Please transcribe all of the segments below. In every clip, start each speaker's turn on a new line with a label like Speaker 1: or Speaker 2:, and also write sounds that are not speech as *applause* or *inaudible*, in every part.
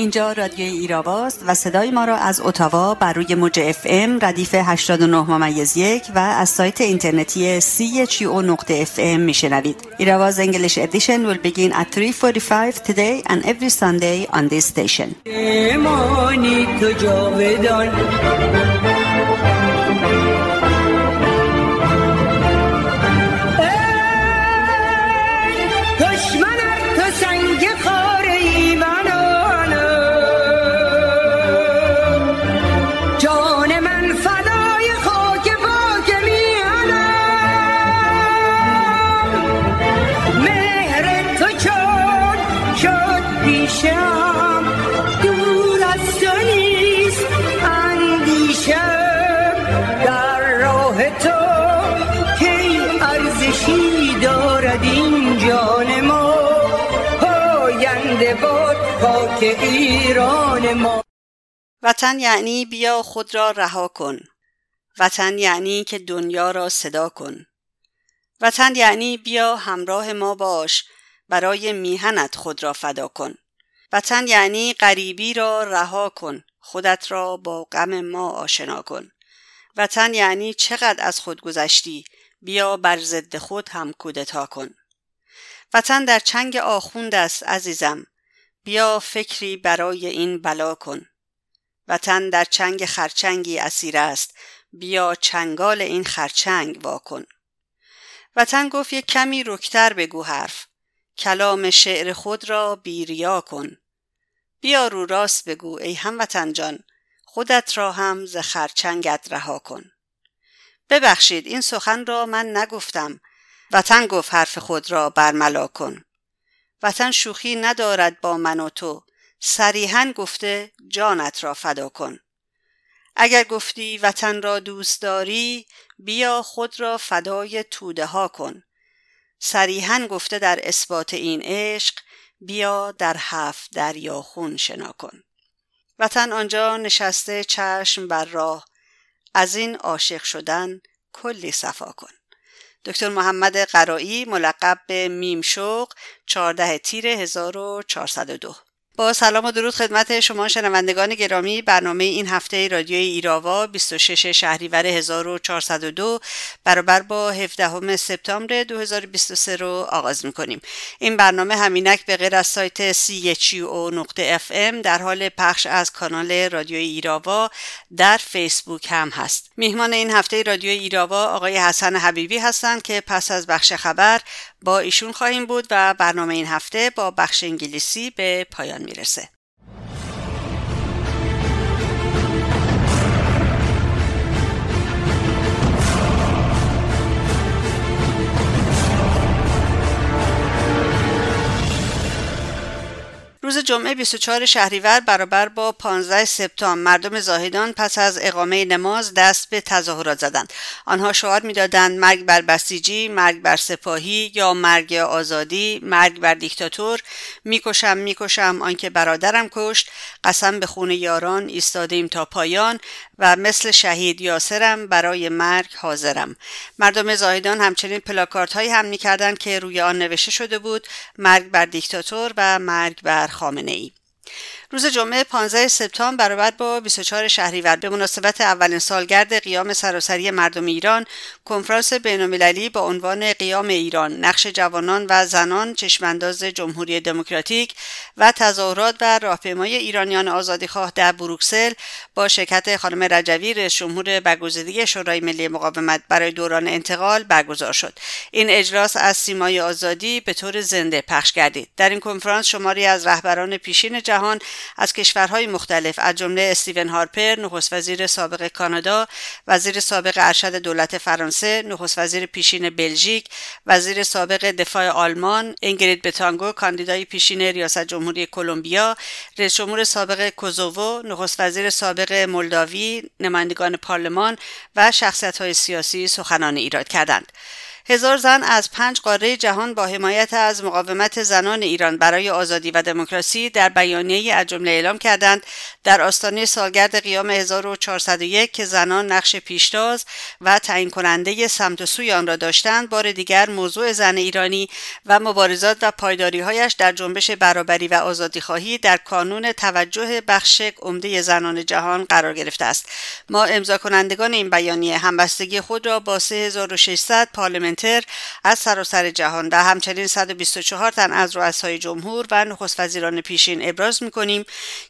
Speaker 1: اینجا رادیوی ایراواست و صدای ما را از اتاوا بر روی موج اف ام ردیف 89 ممیز یک و از سایت اینترنتی او نقطه اف ام میشنوید. Irava's English edition will begin at 3.45 today and every Sunday on this station.
Speaker 2: وطن یعنی بیا خود را رها کن. وطن یعنی که دنیا را صدا کن. وطن یعنی بیا همراه ما باش برای میهنت خود را فدا کن. وطن یعنی غریبی را رها کن خودت را با غم ما آشنا کن. وطن یعنی چقدر از خود گذشتی بیا بر ضد خود هم کودتا کن. وطن در چنگ آخوند است عزیزم بیا فکری برای این بلا کن. وطن در چنگ خرچنگی اسیر است. بیا چنگال این خرچنگ واکن. وطن گفت یک کمی رکتر بگو حرف. کلام شعر خود را بیریا کن. بیا رو راست بگو ای هموطن جان. خودت را هم ز خرچنگت رها کن. ببخشید این سخن را من نگفتم. وطن گفت حرف خود را برملا کن. وطن شوخی ندارد با من و تو. صریحا گفته جانت را فدا کن. اگر گفتی وطن را دوست داری بیا خود را فدای توده ها کن. صریحا گفته در اثبات این عشق بیا در هفت دریا خون شنا کن. وطن آنجا نشسته چشم بر راه از این عاشق شدن کلی صفا کن. دکتر محمد قرایی ملقب به میم شوق 14 تیر 1402 با سلام و درود خدمت شما شنوندگان گرامی. برنامه این هفته رادیوی ایراوا 26 شهریور 1402 برابر با 17 سپتامبر 2023 رو آغاز می‌کنیم. این برنامه همینک به غیر از سایت او نقطه FM در حال پخش از کانال رادیوی ایراوا در فیسبوک هم هست. میهمان این هفته رادیوی ایراوا آقای حسن حبیبی هستند که پس از بخش خبر با ایشون خواهیم بود و برنامه این هفته با بخش انگلیسی به پایان می‌رسه. روز جمعه 24 شهریور برابر با 15 سپتامبر مردم زاهدان پس از اقامه نماز دست به تظاهرات زدند. آنها شعار می‌دادند مرگ بر بسیجی مرگ بر سپاهی یا مرگ آزادی مرگ بر دیکتاتور. می‌کشم می‌کشم آنکه برادرم کشت. قسم به خون یاران ایستادیم تا پایان و مثل شهید یاسرم برای مرگ حاضرم. مردم زاهدان همچنین پلاکارت هایی هم می‌کردند که روی آن نوشته شده بود مرگ بر دیکتاتور و مرگ بر خامنه ای روز جمعه 15 سپتامبر برابر با 24 شهریور به مناسبت اولین سالگرد قیام سراسری مردم ایران کنفرانس بین‌المللی با عنوان قیام ایران. نقش جوانان و زنان چشمانداز جمهوری دموکراتیک و تظاهرات و راهپیمایی ایرانیان آزادیخواه در بروکسل با شرکت خانم رجوی رئیس جمهور برگزیده شورای ملی مقاومت برای دوران انتقال برگزار شد. این اجلاس از سیمای آزادی به طور زنده پخش گردید. در این کنفرانس شماری از رهبران پیشین جهان از کشورهای مختلف از جمله استیون هارپر نخست وزیر سابق کانادا وزیر سابق ارشد دولت فرانسه نخست وزیر پیشین بلژیک وزیر سابق دفاع آلمان انگرید بتانگو کاندیدای پیشین ریاست جمهوری کلمبیا رئیس جمهور سابق کوزوو نخست وزیر سابق مولداوی نمایندگان پارلمان و شخصیت های سیاسی سخنان ایراد کردند. هزار زن از پنج قاره جهان با حمایت از مقاومت زنان ایران برای آزادی و دموکراسی در بیانیه از جمله اعلام کردند. در آستانه سالگرد قیام 1401 که زنان نقش پیشتاز و تعیین کننده سمت و سوی آن را داشتند بار دیگر موضوع زن ایرانی و مبارزات و پایداریهایش در جنبش برابری و آزادی خواهی در کانون توجه بخش عمده زنان جهان قرار گرفته است. ما امضا کنندگان این بیانیه همبستگی خود را با 3600 از سراسر جهان و همچنین 124 تن از رؤسای جمهور و نخست وزیران پیشین ابراز می‌کنیم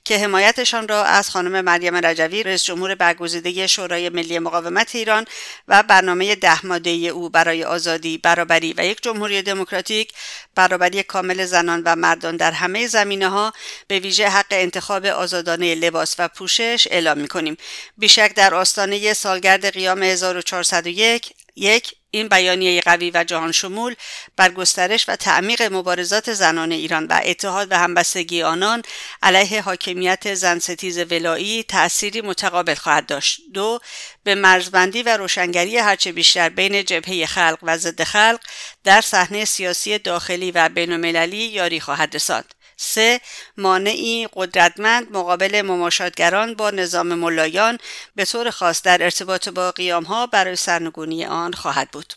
Speaker 2: که حمایتشان را از خانم مریم رجوی رئیس جمهور برگزیده شورای ملی مقاومت ایران و برنامه ده ماده او برای آزادی برابری و یک جمهوری دموکراتیک برابری کامل زنان و مردان در همه زمینه ها به ویژه حق انتخاب آزادانه لباس و پوشش اعلام می کنیم. بیشک در آستانه سالگرد قیام 1401 یک این بیانیه قوی و جهان شمول بر گسترش و تعمیق مبارزات زنان ایران و اتحاد و همبستگی آنان علیه حاکمیت زن ستیز ولایی تأثیری متقابل خواهد داشت. دو به مرزبندی و روشنگری هرچه بیشتر بین جبهه خلق و ضد خلق در صحنه سیاسی داخلی و بینالمللی یاری خواهد رساند. سه مانعی قدرتمند مقابل مماشاتگران با نظام ملایان به طور خاص در ارتباط با قیامها برای سرنگونی آن خواهد بود.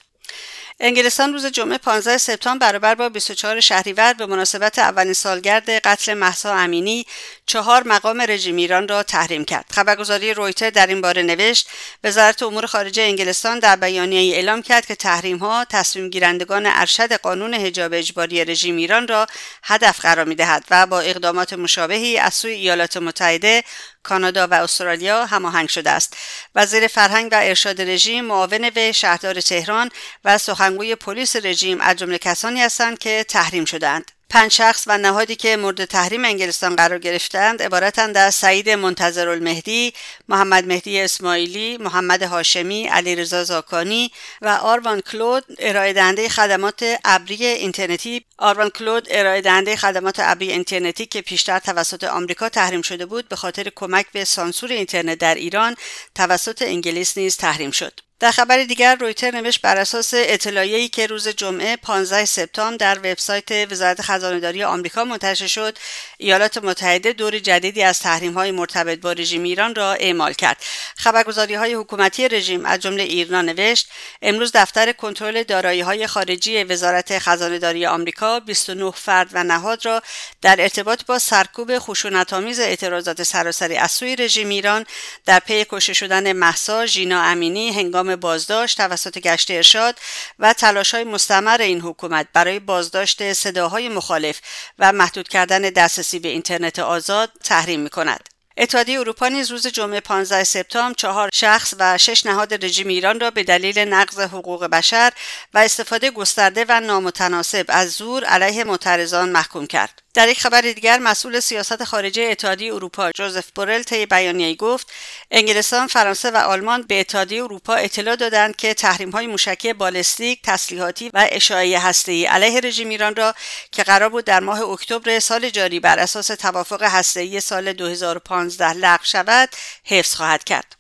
Speaker 2: انگلستان روز جمعه 15 سپتامبر برابر با 24 شهریور به مناسبت اولین سالگرد قتل محسا امینی چهار مقام رژیم ایران را تحریم کرد. خبرگزاری رویتر در این باره نوشت وزارت امور خارجه انگلستان در بیانیه اعلام کرد که تحریم ها تصمیم گیرندگان ارشد قانون حجاب اجباری رژیم ایران را هدف قرار می دهد و با اقدامات مشابهی از سوی ایالات متحده کانادا و استرالیا هماهنگ شده است. وزیر فرهنگ و ارشاد رژیم معاون وی شهردار تهران و سخنگوی پلیس رژیم از جمله کسانی هستند که تحریم شدند پنج شخص و نهادی که مورد تحریم انگلستان قرار گرفتند عبارتند از سعید منتظر المهدی، محمد مهدی اسماعیلی، محمد هاشمی، علیرضا زاکانی و آروان کلود ارائه دهنده خدمات ابری اینترنتی آروان کلود ارائه دهنده خدمات ابری اینترنتی که پیشتر توسط آمریکا تحریم شده بود به خاطر کمک به سانسور اینترنت در ایران توسط انگلیس نیز تحریم شد. در خبر دیگر رویتر نوشت بر اساس اطلاعیه‌ای که روز جمعه 15 سپتامبر در وبسایت وزارت خزانهداری آمریکا منتشر شد ایالات متحده دور جدیدی از تحریم‌های مرتبط با رژیم ایران را اعمال کرد. خبرگزاری‌های حکومتی رژیم از جمله ایران نوشت امروز دفتر کنترل دارایی‌های خارجی وزارت خزانهداری آمریکا 29 فرد و نهاد را در ارتباط با سرکوب خشونت‌آمیز اعتراضات سراسری از سوی رژیم ایران در پی کشته شدن مهسا ژینا امینی هنگام بازداشت توسط گشت ارشاد و تلاش های مستمر این حکومت برای بازداشت صداهای مخالف و محدود کردن دسترسی به اینترنت آزاد تحریم می کند. اتحادیه اروپا نیز روز جمعه 15 سپتامبر چهار شخص و شش نهاد رژیم ایران را به دلیل نقض حقوق بشر و استفاده گسترده و نامتناسب از زور علیه معترضان محکوم کرد. در یک خبر دیگر مسئول سیاست خارجه اتحادیه اروپا جوزف بورل طی بیانیه‌ای گفت انگلستان فرانسه و آلمان به اتحادیه اروپا اطلاع دادند که تحریم‌های موشکی بالستیک تسلیحاتی و اشعاعی هسته‌ای علیه رژیم ایران را که قرار بود در ماه اکتبر سال جاری بر اساس توافق هسته‌ای سال 2015 لغو شود حفظ خواهد کرد.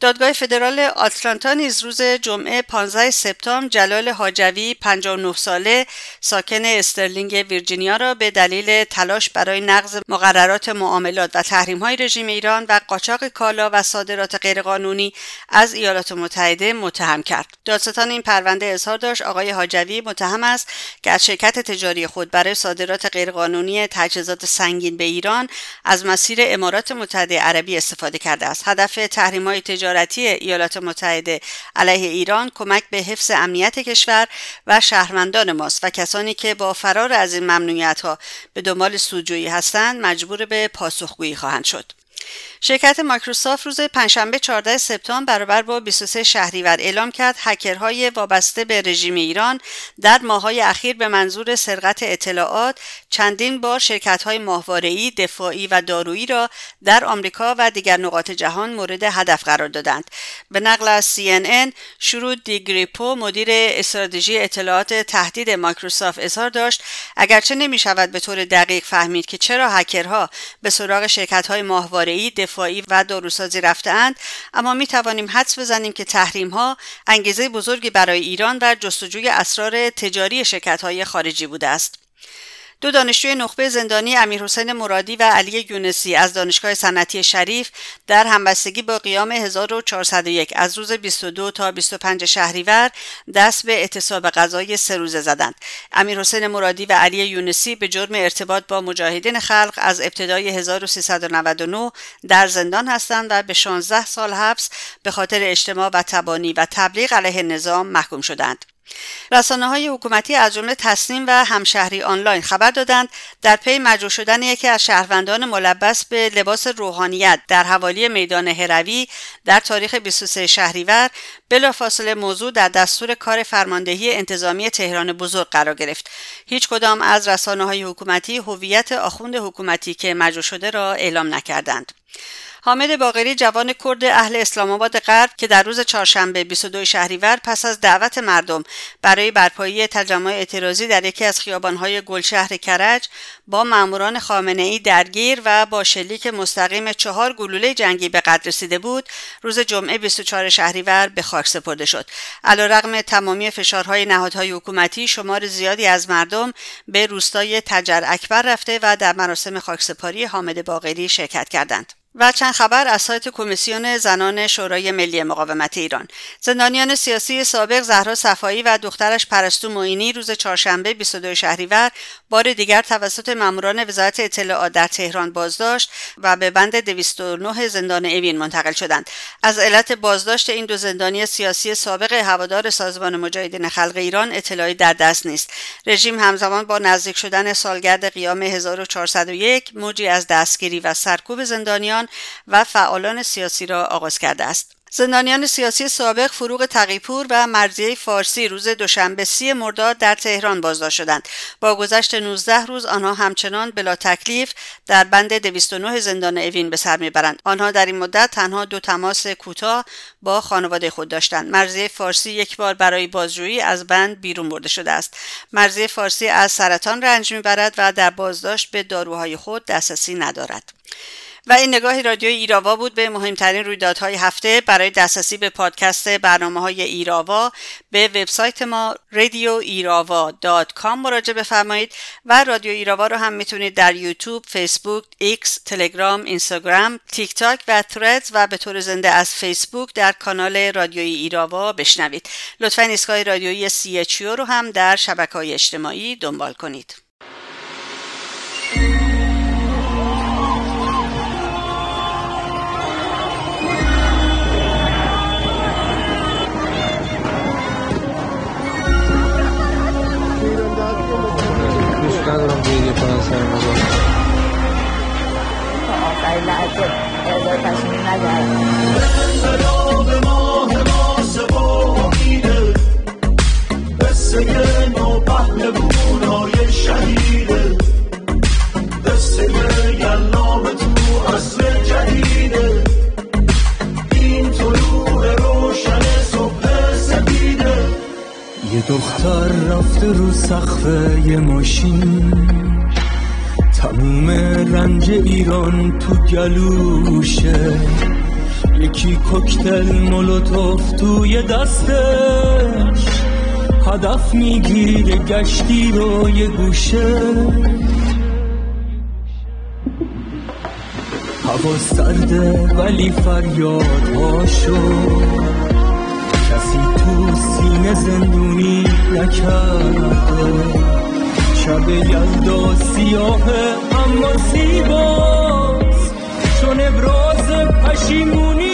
Speaker 2: دادگاه فدرال آتلانتا نیز روز جمعه 15 سپتامبر جلال حاجوی 59 ساله ساکن استرلینگ ویرجینیا را به دلیل تلاش برای نقض مقررات معاملات و های رژیم ایران و قاچاق کالا و صادرات غیرقانونی از ایالات متحده متهم کرد. دادستان این پرونده اظهار داشت آقای حاجوی متهم است که از شرکت تجاری خود برای صادرات غیرقانونی تجهیزات سنگین به ایران از مسیر امارات متحده عربی استفاده کرده است. هدف تحریم‌های تجاری تجارتی ایالات متحده علیه ایران کمک به حفظ امنیت کشور و شهروندان ماست و کسانی که با فرار از این ممنوعیت ها به دنبال سودجویی هستند مجبور به پاسخگویی خواهند شد. شرکت مایکروسافت روز پنجشنبه 14 سپتامبر برابر با 23 شهریور اعلام کرد هکرهای وابسته به رژیم ایران در ماههای اخیر به منظور سرقت اطلاعات چندین بار شرکت‌های ماهواره‌ای، دفاعی و دارویی را در آمریکا و دیگر نقاط جهان مورد هدف قرار دادند. به نقل از CNN، شروع دیگریپو مدیر استراتژی اطلاعات تهدید مایکروسافت اظهار داشت اگرچه نمی شود به طور دقیق فهمید که چرا هکرها به سراغ شرکت‌های ماهواره‌ای ای، دفاعی و داروسازی رفتهاند اما می توانیم حدس بزنیم که تحریم ها انگیزه بزرگی برای ایران در جستجوی اسرار تجاری شرکت های خارجی بوده است. دو دانشجوی نخبه زندانی امیرحسین مرادی و علی یونسی از دانشگاه صنعتی شریف در همبستگی با قیام 1401 از روز 22 تا 25 شهریور دست به اعتصاب غذای سه روزه زدند. امیرحسین مرادی و علی یونسی به جرم ارتباط با مجاهدین خلق از ابتدای 1399 در زندان هستند و به 16 سال حبس به خاطر اجتماع و تبانی و تبلیغ علیه نظام محکوم شدند. رسانه های حکومتی از جمله تصنیم و همشهری آنلاین خبر دادند. در پی مجروح شدن یکی از شهروندان ملبس به لباس روحانیت در حوالی میدان هروی در تاریخ 23 شهریور بلافاصله موضوع در دستور کار فرماندهی انتظامی تهران بزرگ قرار گرفت. هیچ کدام از رسانه های حکومتی هویت آخوند حکومتی که مجروح شده را اعلام نکردند. حامد باقری جوان کرد اهل اسلام آباد غرب که در روز چهارشنبه 22 شهریور پس از دعوت مردم برای برپایی تجمع اعتراضی در یکی از خیابانهای گلشهر کرج با ماموران خامنه ای درگیر و با شلیک مستقیم چهار گلوله جنگی به قدر رسیده بود روز جمعه 24 شهریور به خاک سپرده شد. علیرغم تمامی فشارهای نهادهای حکومتی شمار زیادی از مردم به روستای تجر اکبر رفته و در مراسم خاکسپاری حامد باقری شرکت کردند. و چند خبر از سایت کمیسیون زنان شورای ملی مقاومت ایران. زندانیان سیاسی سابق زهرا صفایی و دخترش پرستو معینی روز چهارشنبه 22 شهریور بار دیگر توسط ماموران وزارت اطلاعات در تهران بازداشت و به بند 209 زندان اوین منتقل شدند. از علت بازداشت این دو زندانی سیاسی سابق هوادار سازمان مجاهدین خلق ایران اطلاعی در دست نیست. رژیم همزمان با نزدیک شدن سالگرد قیام 1401 موجی از دستگیری و سرکوب زندانیان و فعالان سیاسی را آغاز کرده است. زندانیان سیاسی سابق فروغ تقیپور و مرزیه فارسی روز دوشنبه سی مرداد در تهران بازداشت شدند. با گذشت 19 روز آنها همچنان بلا تکلیف در بند 209 زندان اوین به سر می‌برند. آنها در این مدت تنها دو تماس کوتاه با خانواده خود داشتند. مرزیه فارسی یک بار برای بازجویی از بند بیرون برده شده است. مرزیه فارسی از سرطان رنج می‌برد و در بازداشت به داروهای خود دسترسی ندارد. و این نگاهی رادیوی ایراوا بود به مهمترین رویدادهای هفته برای دسترسی به پادکست برنامه های ایراوا به وبسایت ما radioirava.com مراجعه بفرمایید و رادیو ایراوا رو هم می‌تونید در یوتیوب، فیسبوک، ایکس، تلگرام، اینستاگرام، تیک تاک و تردز و به طور زنده از فیسبوک در کانال رادیوی ایراوا بشنوید. لطفا ایستگاه رادیویی سی رو هم در شبکه های اجتماعی دنبال کنید.
Speaker 3: گریه کنم سر مادر تا آخرین لحظه ارزای تصمیم امیده قصه یلام تو عصر جدیده این طلوع روشن صبح سپیده یه دختر رفته رو سقف یه ماشین. تموم رنج ایران تو گلوشه. یکی کوکتل مولوتوف توی دستش. هدف می‌گیره گشتی رو یه گوشه. هوا سرده ولی فریاد هاشو کسی تو سینه زندونی نکرده. شب یلدا سیاه اما زیباست. چون ابراز پشیمونی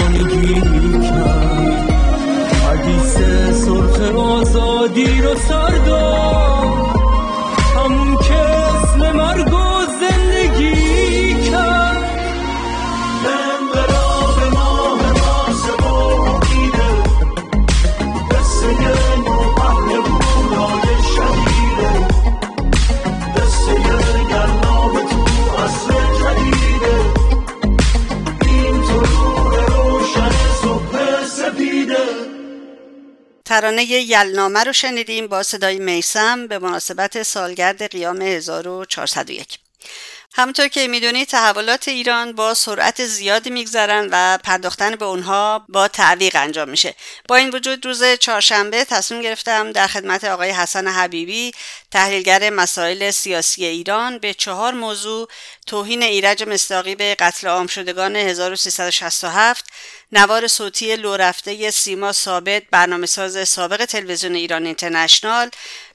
Speaker 3: پروانگی کرد حدیث سرخ آزادی رو سرداد
Speaker 2: ترانه یلنامه رو شنیدیم با صدای میسم به مناسبت سالگرد قیام 1401 همطور که می‌دونید تحولات ایران با سرعت زیادی میگذرن و پرداختن به اونها با تعویق انجام میشه. با این وجود روز چهارشنبه تصمیم گرفتم در خدمت آقای حسن حبیبی تحلیلگر مسائل سیاسی ایران به چهار موضوع توهین ایرج مستاقی به قتل عام شدگان 1367 نوار صوتی لو رفته سیما ثابت برنامه ساز سابق تلویزیون ایران اینترنشنال.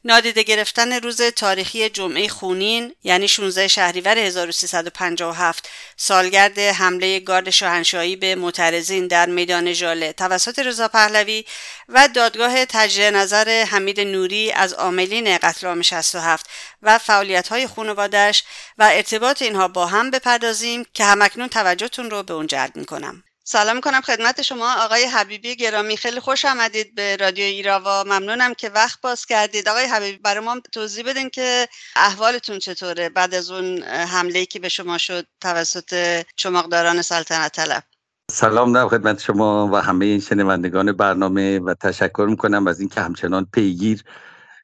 Speaker 2: نادیده گرفتن روز تاریخی جمعه خونین یعنی 16 شهریور 1357 سالگرد حمله گارد شاهنشاهی به معترضین در میدان ژاله. توسط رضا پهلوی و دادگاه تجدید نظر حمید نوری از عاملین قتل عام 67 و فعالیت‌های خانواده‌اش و ارتباط اینها با هم بپردازیم که همکنون توجهتون رو به اون جلب می‌کنم. سلام کنم خدمت شما آقای حبیبی گرامی. خیلی خوش آمدید به رادیو ایراوا. ممنونم که وقت باز کردید. آقای حبیبی برای ما توضیح بدین که احوالتون چطوره بعد از اون حمله که به شما شد توسط چماقداران سلطنت طلب.
Speaker 4: سلام دارم خدمت شما و همه شنوندگان برنامه و تشکر می‌کنم از اینکه همچنان پیگیر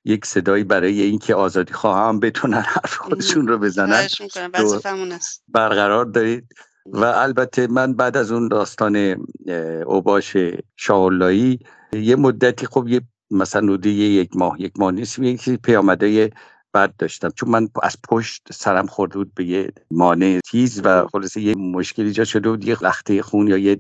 Speaker 4: یک صدایی برای اینکه آزادی خواهم بتونن حرف خودشون رو بزنن. برقرار دارید. و البته من بعد از اون داستان اوباش شاولایی یه مدتی خب یه مثلا حدود یک ماه یک ماه نیست یک پیامده بد داشتم. چون من از پشت سرم خورده بود به یه مانع تیز و خلاصه یه مشکلی ایجاد شده بود یه لخته خون یا یه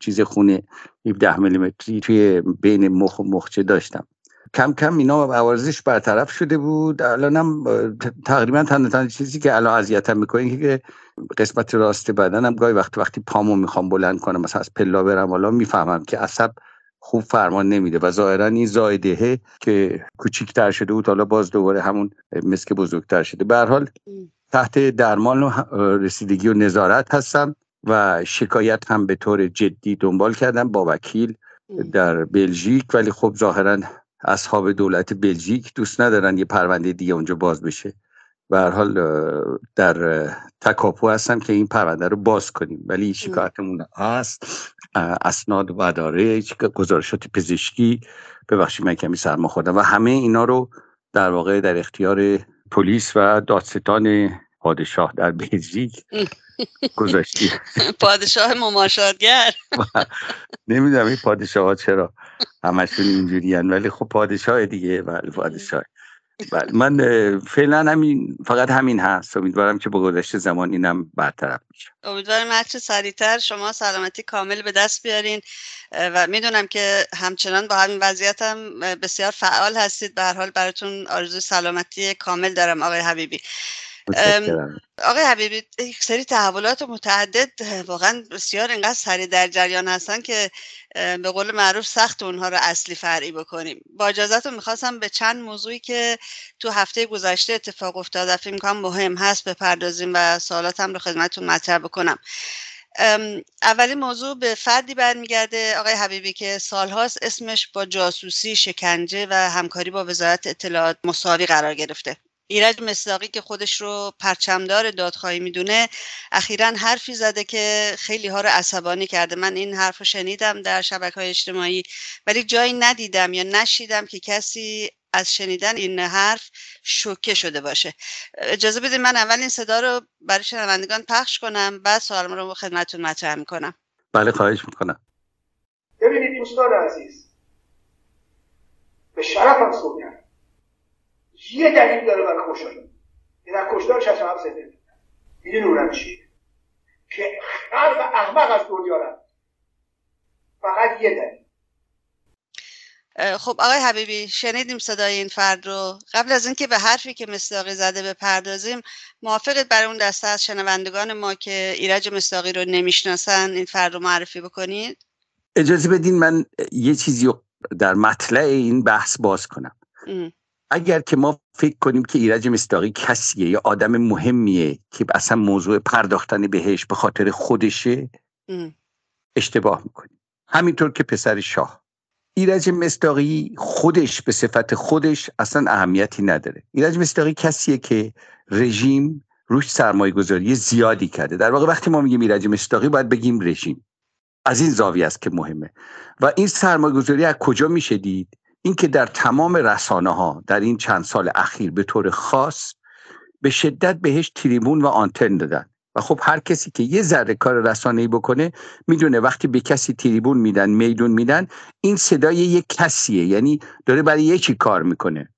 Speaker 4: چیز خونه 17 میلیمتری توی بین مخ و مخچه داشتم. کم کم اینا عوارضش برطرف شده بود. الانم تقریبا تنها چیزی که الان اذیتم می‌کنه که قسمت راست بدنم گاهی وقت وقتی پامو می‌خوام بلند کنم مثلا از پلا برم حالا می‌فهمم که عصب خوب فرمان نمیده و ظاهرا این زایدهه که کوچیکتر شده بود حالا باز دوباره همون مسک بزرگتر شده. به حال تحت درمان و رسیدگی و نظارت هستم و شکایت هم به طور جدی دنبال کردم با وکیل در بلژیک. ولی خب ظاهرا اصحاب دولت بلژیک دوست ندارن یه پرونده دیگه اونجا باز بشه. و هر حال در تکاپو هستم که این پرونده رو باز کنیم. ولی شکایتمون هست. اسناد و داره گزارشات پزشکی. ببخشید من کمی سرما خودم و همه اینا رو در واقع در اختیار پلیس و دادستان پادشاه در بلژیک گذاشتی *laughs*
Speaker 2: پادشاه مماشاتگر *laughs*
Speaker 4: نمی‌دونم این پادشاه ها چرا. همشون اینجوری ولی خب پادشاه دیگه. ولی پادشاه. بله من فعلا همین فقط همین هست. امیدوارم که با گذشت زمان اینم برطرف میشه
Speaker 2: امیدوارم هرچه سریعتر شما سلامتی کامل به دست بیارین. و می‌دونم که همچنان با همین وضعیت هم بسیار فعال هستید. به هر حال براتون آرزوی سلامتی کامل دارم آقای حبیبی. آقای حبیبی یک سری تحولات متعدد واقعا بسیار اینقدر سریع در جریان هستن که به قول معروف سخت اونها رو اصلی فرعی بکنیم. با اجازتون می‌خواستم به چند موضوعی که تو هفته گذشته اتفاق افتاد فکر می‌کنم مهم هست بپردازیم و سوالاتم رو خدمتتون مطرح بکنم. اولین موضوع به فردی برمیگرده آقای حبیبی که سالهاست اسمش با جاسوسی شکنجه و همکاری با وزارت اطلاعات مساوی قرار گرفته. ایرج مصداقی که خودش رو پرچمدار دادخواهی می‌دونه اخیرا حرفی زده که خیلی ها رو عصبانی کرده. من این حرف رو شنیدم در شبکه های اجتماعی ولی جایی ندیدم یا نشیدم که کسی از شنیدن این حرف شوکه شده باشه. اجازه بدید من اول این صدا رو برای شنوندگان پخش کنم بعد سوالم رو خدمتتون مطرح می‌کنم.
Speaker 4: بله خواهش می‌کنم.
Speaker 5: ببینید دوستان عزیز به شرفم صحبت یه دلیل داره برای این از کشتار 67 زنده می‌دونی اونم چیه؟ که خلق احمق از دنیا رفت. فقط یه دلیل.
Speaker 2: خب آقای حبیبی شنیدیم صدای این فرد رو. قبل از اینکه به حرفی که مصداقی زده بپردازیم موافقت برای اون دسته از شنوندگان ما که ایرج مصداقی رو نمی‌شناسن این فرد رو معرفی بکنید.
Speaker 4: اجازه بدین من یه چیزی رو در مطلع این بحث باز کنم. اگر که ما فکر کنیم که ایرج مستاقی کسیه یا آدم مهمیه که اصلا موضوع پرداختن بهش به خاطر خودشه اشتباه می‌کنیم. همینطور که پسر شاه. ایرج مستاقی خودش به صفت خودش اصلا اهمیتی نداره. ایرج مستاقی کسیه که رژیم روش سرمایه گذاری زیادی کرده. در واقع وقتی ما میگیم ایرج مستاقی باید بگیم رژیم. از این زاویه است که مهمه. و این سرمایه گذاری از کجا میشه دید؟ اینکه در تمام رسانه ها در این چند سال اخیر به طور خاص به شدت بهش تریبون و آنتن دادن و خب هر کسی که یه ذره کار رسانه‌ای بکنه می‌دونه وقتی به کسی تریبون میدن میدون میدن این صدای یک کسیه. یعنی داره برای یکی کار می‌کنه.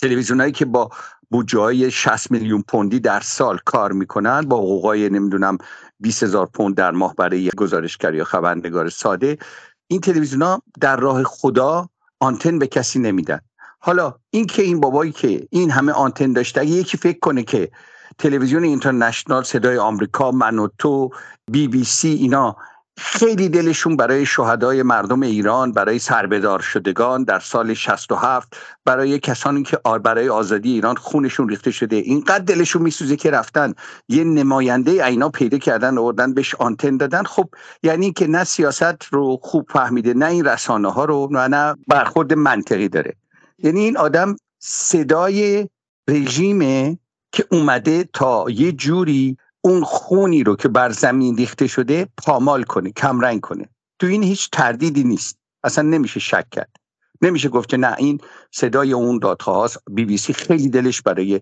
Speaker 4: تلویزیونایی که با بودجه های 60 میلیون پوندی در سال کار می‌کنن با حقوقای نمی‌دونم 20 هزار پوند در ماه برای گزارشگر یا خبرنگار ساده این تلویزیون در راه خدا آنتن به کسی نمیدن. حالا این که این بابایی که این همه آنتن داشته اگه یکی فکر کنه که تلویزیون اینترنشنال صدای آمریکا من و تو بی بی سی اینا خیلی دلشون برای شهدای مردم ایران برای سربدار شدگان در سال 67 برای کسانی که برای آزادی ایران خونشون ریخته شده. اینقدر دلشون میسوزه که رفتن. یه نماینده اینا پیدا کردن آوردن بهش آنتن دادن. خب یعنی که نه سیاست رو خوب فهمیده نه این رسانه ها رو نه نه برخورد منطقی داره. یعنی این آدم صدای رژیمه که اومده تا یه جوری اون خونی رو که بر زمین ریخته شده پامال کنه کمرنگ کنه. تو این هیچ تردیدی نیست. اصلا نمیشه شک کرد. نمیشه گفت که نه این صدای اون دادخواست بی بی سی خیلی دلش برای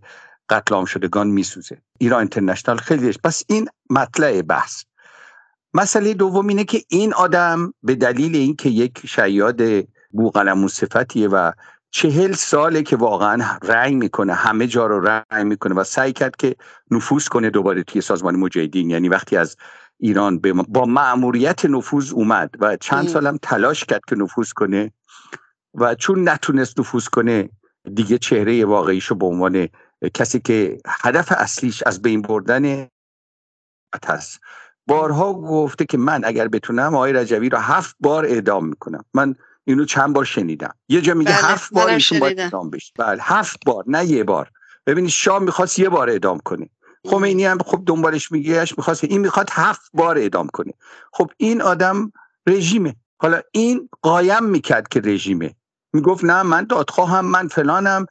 Speaker 4: قتل عام شدگان میسوزه. ایران اینترنشنال خیلی دلش. پس این مطلع بحث. مسئله دوم اینه که این آدم به دلیل اینکه یک شیاد بوقلمون صفتیه و چهل ساله که واقعا رأی می‌کنه همه جا رو رأی می‌کنه و سعی کرد که نفوذ کنه دوباره توی سازمان مجاهدین. یعنی وقتی از ایران با معموریت نفوذ اومد و چند سالم تلاش کرد که نفوذ کنه و چون نتونست نفوذ کنه دیگه چهره واقعیشو به عنوان کسی که هدف اصلیش از بین بردن هست. بارها گفته که من اگر بتونم آقای رجوی رو هفت بار اعدام می‌کنم. من اینو چند بار شنیدم. یه جا میگه بله، هفت بار ایشون باید اعدام بشه. بله هفت بار نه یه بار. ببینید شاه می‌خواست یه بار اعدام کنه. خمینی هم خب دنبالش میگهش می‌خواست این می‌خواد هفت بار اعدام کنه. خب این آدم رژیمه. حالا این قایم می‌کرد که رژیمه. می‌گفت نه من دادخواهم من فلانم.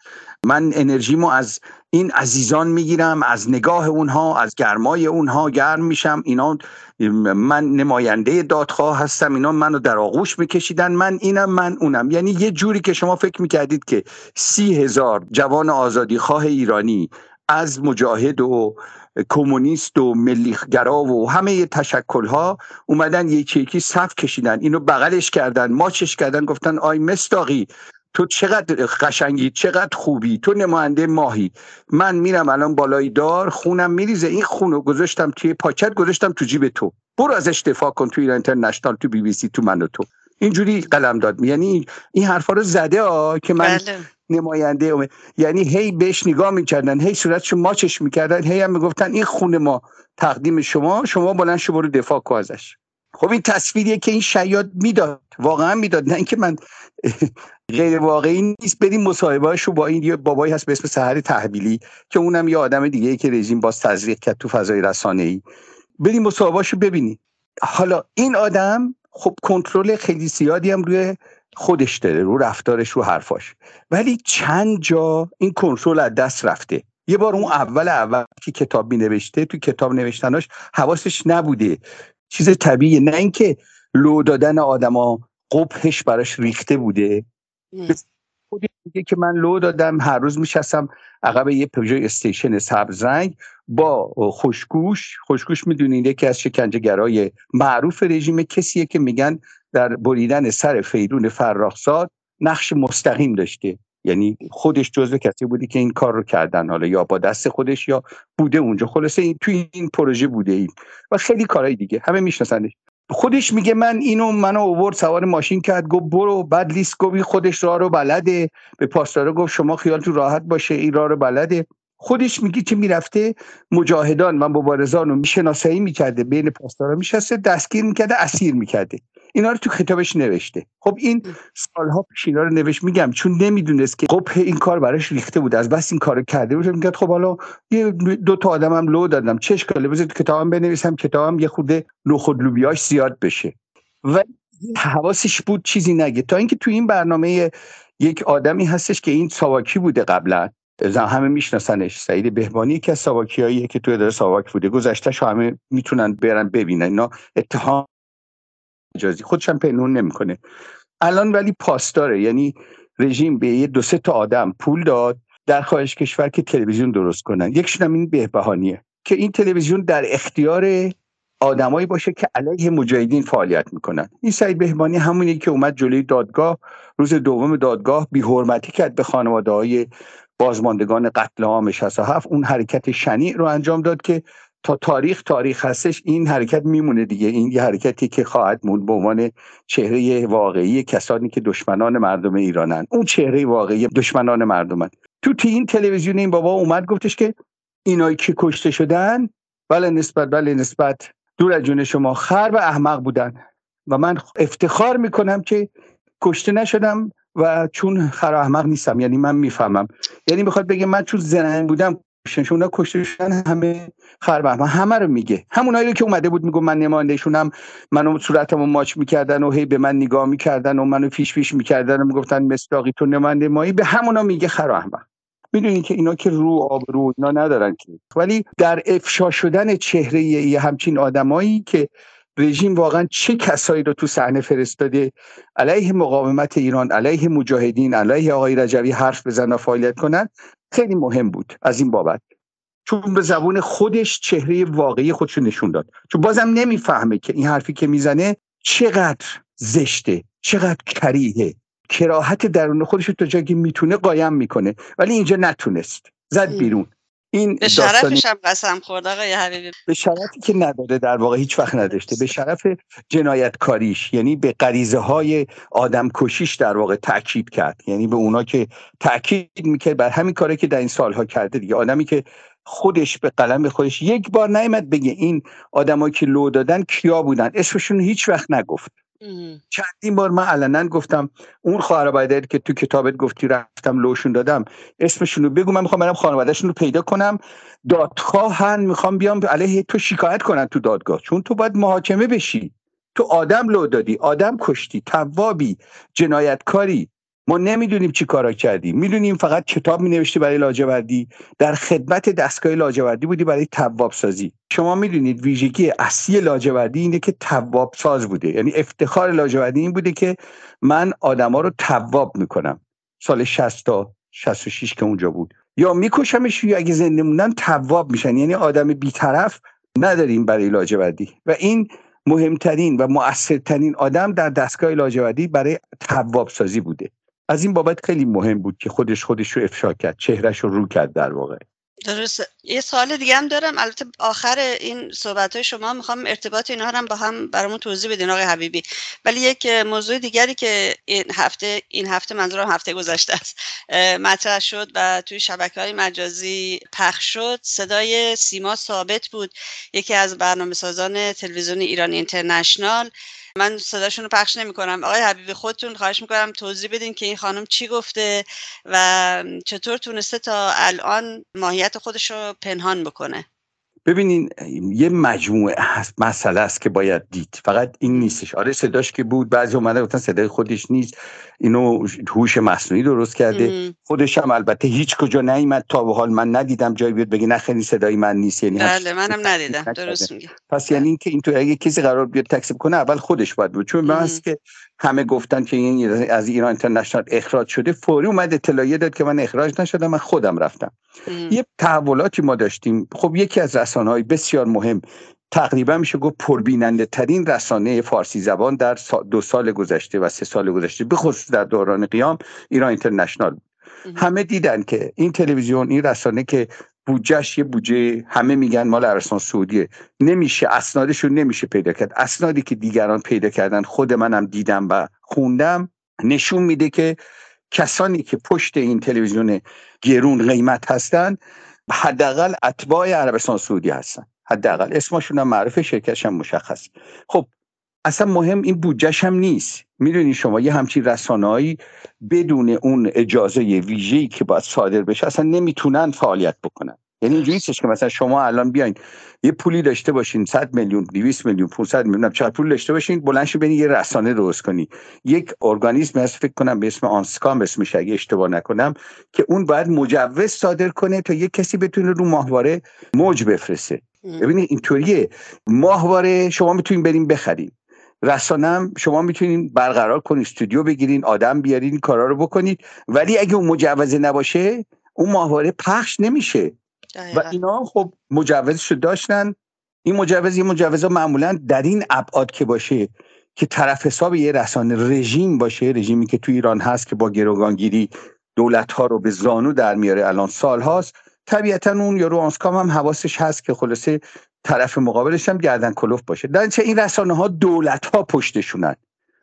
Speaker 4: من انرژیمو از این عزیزان می‌گیرم از نگاه اونها از گرمای اونها گرم میشم. اینا من نماینده دادخواه هستم اینا منو در آغوش میکشیدن. من اینم من اونم. یعنی یه جوری که شما فکر می‌کردید که سی هزار جوان آزادی خواه ایرانی از مجاهد و کمونیست و ملیگرا و همه تشکل ها اومدن یکی یکی صف کشیدن. اینو بغلش کردن ماچش کردن گفتن آی مصداقی تو چقدر قشنگی چقدر خوبی تو نماینده مایی. من میرم الان بالای دار خونم میریزه. این خونو گذاشتم توی پاکت گذاشتم تو جیب تو. برو ازش دفاع کن تو ایران اینترنشنال تو بی بی سی تو من و تو. اینجوری قلم داد. یعنی این حرفا رو زده ها که من بله. نماینده یعنی هی بهش نگاه می‌کردن هی صورتشو ماچش می‌کردن هی هم می‌گفتن این خون ما تقدیم شما شما بلند شو برو دفاع کو ازش. خب این تصویریه که این شیاد می‌داد. واقعا می‌داد. نه اینکه من غیر واقعی نیست. بریم مصاحبه رو با این یه بابایی هست به اسم سحر تحویلی که اونم یه آدم دیگه که رژیم باز تزریق کرد تو فضای رسانه ای بریم مصاحبه رو ببینی حالا این آدم خب کنترل خیلی زیادی هم روی خودش داره رو رفتارش رو حرفاش. ولی چند جا این کنترل از دست رفته. یه بار اون اول اول که کتاب می نوشته تو کتاب نوشتناش حواسش نبوده. چیز طبیعیه. نه اینکه لو دادن آدما قبهش براش ریخته بوده. خودی میگه که من لو دادم هر روز میشستم عقب یه پژو استیشن سبز رنگ با خوشگوش. خوشگوش می‌دونید یکی از شکنجهگرای معروف رژیم کسیه که میگن در بریدن سر فیدون فراخزاد نقش مستقیم داشته. یعنی خودش جزو کسی بودی که این کار رو کردن حالا یا با دست خودش یا بوده اونجا. خلاصه این توی این پروژه بوده این. و خیلی کارهای دیگه همه میشناسنش خودش میگه من اینو منو اوورد سوار ماشین کرد گفت برو بعد لیست گفت خودش راه رو بلده. به پاسدارا گفت شما خیالتون راحت باشه این راه رو بلده. خودش میگه که می‌رفته مجاهدان و مبارزان رو میشناسایی می‌کرده بین پاسدارا میشسته دستگیر می‌کرده اسیر می‌کرده. اینا رو تو کتابش نوشته. خب این سالها پیش اینا رو نوشت میگم چون نمی‌دونست که قبه این کار براش ریخته بود از بس این کارو کرده بود میگه خب حالا یه دو تا آدمم لو دادم چه اشکاله بذار کتابم بنویسم کتابم یه خورده خود لوبیاش زیاد بشه. و حواسش بود چیزی نگه. تا اینکه تو این برنامه یک آدمی هستش که این ساواکی بوده قبلا. همه میشناسنش. سعید بهبانی که از که تو اداره ساواک بوده. گذشتهش همه می‌تونن برن ببینن. اینا اتهام مجازی خودشم پنهون نمی‌کنه. الان ولی پاسداره یعنی رژیم به یه دو سه تا آدم پول داد در خواهش کشور که تلویزیون درست کنن. یکشون هم این بهبهانیه که این تلویزیون در اختیار آدمایی باشه که علیه مجاهدین فعالیت می‌کنن. این سعید بهبانی همونی که اومد جلوی دادگاه روز دوم دادگاه بی حرمتی کرد به خانواده های بازماندگان قتل عام 67 اون حرکت شنیع رو انجام داد که تا تاریخ تاریخ هستش این حرکت میمونه دیگه. این یه حرکتی که خواهد موند به عنوان چهره واقعی کسانی که دشمنان مردم ایرانن. اون چهره واقعی دشمنان مردمن. تو تی این تلویزیون این بابا اومد گفتش که اینایی که کشته شدن بله نسبت بله نسبت دور از جون شما خر و احمق بودن. و من افتخار می‌کنم که کشته نشدم. و چون خر احمق نیستم یعنی من می‌فهمم. یعنی می‌خواد بگه من چون زنن بودم اونا کشته شدن همه خربر همه رو میگه. همونایی که اومده بود میگم من نمایندهشونم منو صورتمو ماچ می‌کردن و هی به من نگاه می‌کردن و منو فیش فیش می‌کردن و می‌گفتن مستاقی تو نماینده مایی. به همونا میگه خر احمق می‌دونین که اینا که رو آب رو اینا ندارن که. ولی در افشا شدن چهره یه همچین آدمایی که رژیم واقعا چه کسایی رو تو صحنه فرستاده؟ علیه مقاومت ایران علیه مجاهدین علیه آقای رجوی حرف بزنن و فعالیت کنن؟ خیلی مهم بود از این بابت. چون به زبون خودش چهره واقعی خودشو نشون داد. چون بازم نمی‌فهمه که این حرفی که می‌زنه چقدر زشته چقدر کریه کراهت درون خودش تا جایی می‌تونه قایم می‌کنه. ولی اینجا نتونست. زد بیرون.
Speaker 2: این به شرفش هم قسم خورد آقای حبیبی.
Speaker 4: به شرفی که نداره در واقع هیچ وقت نداشته. به شرف جنایتکاریش یعنی به غریزه های آدم کشیش در واقع تاکید کرد. یعنی به اونا که تاکید می‌کرد بر همین کاری که در این سالها کرده دیگه. آدمی که خودش به قلم خودش یک بار نیامد بگه این آدمایی که لو دادن کیا بودن؟ اسمشون هیچ وقت نگفت. چندین بار من علنا گفتم اون خانواده که تو کتابت گفتی رفتم لوشون دادم اسمشون رو بگو من می‌خوام برم خانوادهشون رو پیدا کنم. دادخواهن می‌خوام بیام علیه تو شکایت کنن تو دادگاه. چون تو باید محاکمه بشی. تو آدم لو دادی آدم کشتی توابی جنایتکاری. ما نمی‌دونیم چی کارا کردی. می‌دونیم فقط کتاب می نوشتی برای لاجوردی. در خدمت دستگاه لاجوردی بودی برای تواب سازی شما می‌دونید ویژگی اصلی لاجوردی اینه که تواب ساز بوده. یعنی افتخار لاجوردی این بوده که من آدما رو تواب می‌کنم. سال 60 تا 66 که اونجا بود. یا میکشمش یا اگه زنده موندن تواب میشن. یعنی آدم بیطرف نداریم برای لاجوردی. و این مهمترین و مؤثرترین آدم در دستگاه لاجوردی برای تواب سازی بوده. از این بابت خیلی مهم بود که خودش خودش رو افشا کرد چهرش رو رو کرد در واقع.
Speaker 2: درست. یه سوال دیگه هم دارم. البته آخر این صحبت های شما می‌خوام ارتباط اینا هم با هم برامون توضیح بدین آقای حبیبی. ولی یک موضوع دیگری که این هفته این هفته منظورم هفته گذشته است. مطرح شد و توی شبکه های مجازی پخش شد. صدای سیما ثابت بود. یکی از برنامه سازان تلویزیون ایران اینترنشنال من صداشون رو پخش نمی کنم آقای حبیبی خودتون خواهش می‌کنم توضیح بدین که این خانم چی گفته و چطور تونسته تا الان ماهیت خودش رو پنهان بکنه.
Speaker 4: ببینین یه مجموعه هست مسئله است که باید دید. فقط این نیستش. آره صداش که بود بعضی اومده گفتن صدای خودش نیست. اینو هوش مصنوعی درست کرده. خودش هم البته هیچ کجا نیومد تا به حال. من ندیدم جایی بیاد بگه نه خیلی صدای من نیست. یعنی
Speaker 2: بله منم ندیدم. درست میگه.
Speaker 4: پس یعنی اینکه اینطور اگه کسی قرار بیاد تکسیب کنه اول خودش باید بود. چون من که همه گفتن که این از ایران اینترنشنال اخراج شده. فوری اومد اطلاعیه داد که من اخراج نشدم من خودم رفتم. یه تحولاتی ما داشتیم. خب یکی از رسانه های بسیار مهم تقریبا میشه گفت پربیننده ترین رسانه فارسی زبان در دو سال گذشته و سه سال گذشته به خصوص در دوران قیام ایران اینترنشنال همه دیدن که این تلویزیون این رسانه که بودجهش یه بودجه همه میگن مال عربستان سعودیه. نمیشه اسنادشون نمیشه پیدا کرد. اسنادی که دیگران پیدا کردن خود منم دیدم و خوندم نشون میده که کسانی که پشت این تلویزیون گرون قیمت هستن حداقل اتباع عربستان سعودی هستن. حداقل. اسمشون هم معروف شرکتش هم مشخص خب اصلا مهم این بودجهش هم نیست. می‌دونی شما یه همچین رسانه‌ای بدون اون اجازه ویژه‌ای که باید صادر بشه اصلا نمی‌تونن فعالیت بکنن. یعنی اینجوری که مثلا شما الان بیاین یه پولی داشته باشین 100 میلیون 200 میلیون 500 میلیون چقدر پول داشته باشین بلند شو یه رسانه درست کنی. یک ارگانیسم هست فکر کنم به اسم آنسکام اسمش اگه اشتباه نکنم که اون باید مجوز صادر کنه تا یه کسی بتونه رو ماهواره موج بفرسته. ببینید اینطوریه. ماهواره شما می‌تونین بریم بخرین. رسانم شما می‌تونین برقرار کنین استودیو بگیرین آدم بیارین این کارا رو بکنید ولی اگه اون مجوز نباشه اون ماهواره پخش نمیشه. و اینا خب مجوزش رو داشتن. این مجوز یه مجوز معمولا در این ابعاد که باشه که طرف حساب یه رسانه رژیم باشه رژیمی که تو ایران هست که با گروگانگیری دولت ها رو به زانو در میاره الان سال هاست طبیعتا اون یارو آنسکام هم حواسش هست که خلاصه طرف مقابلش هم گردن کلوف باشه. در این رسانه ها دولت ها پشتشونن.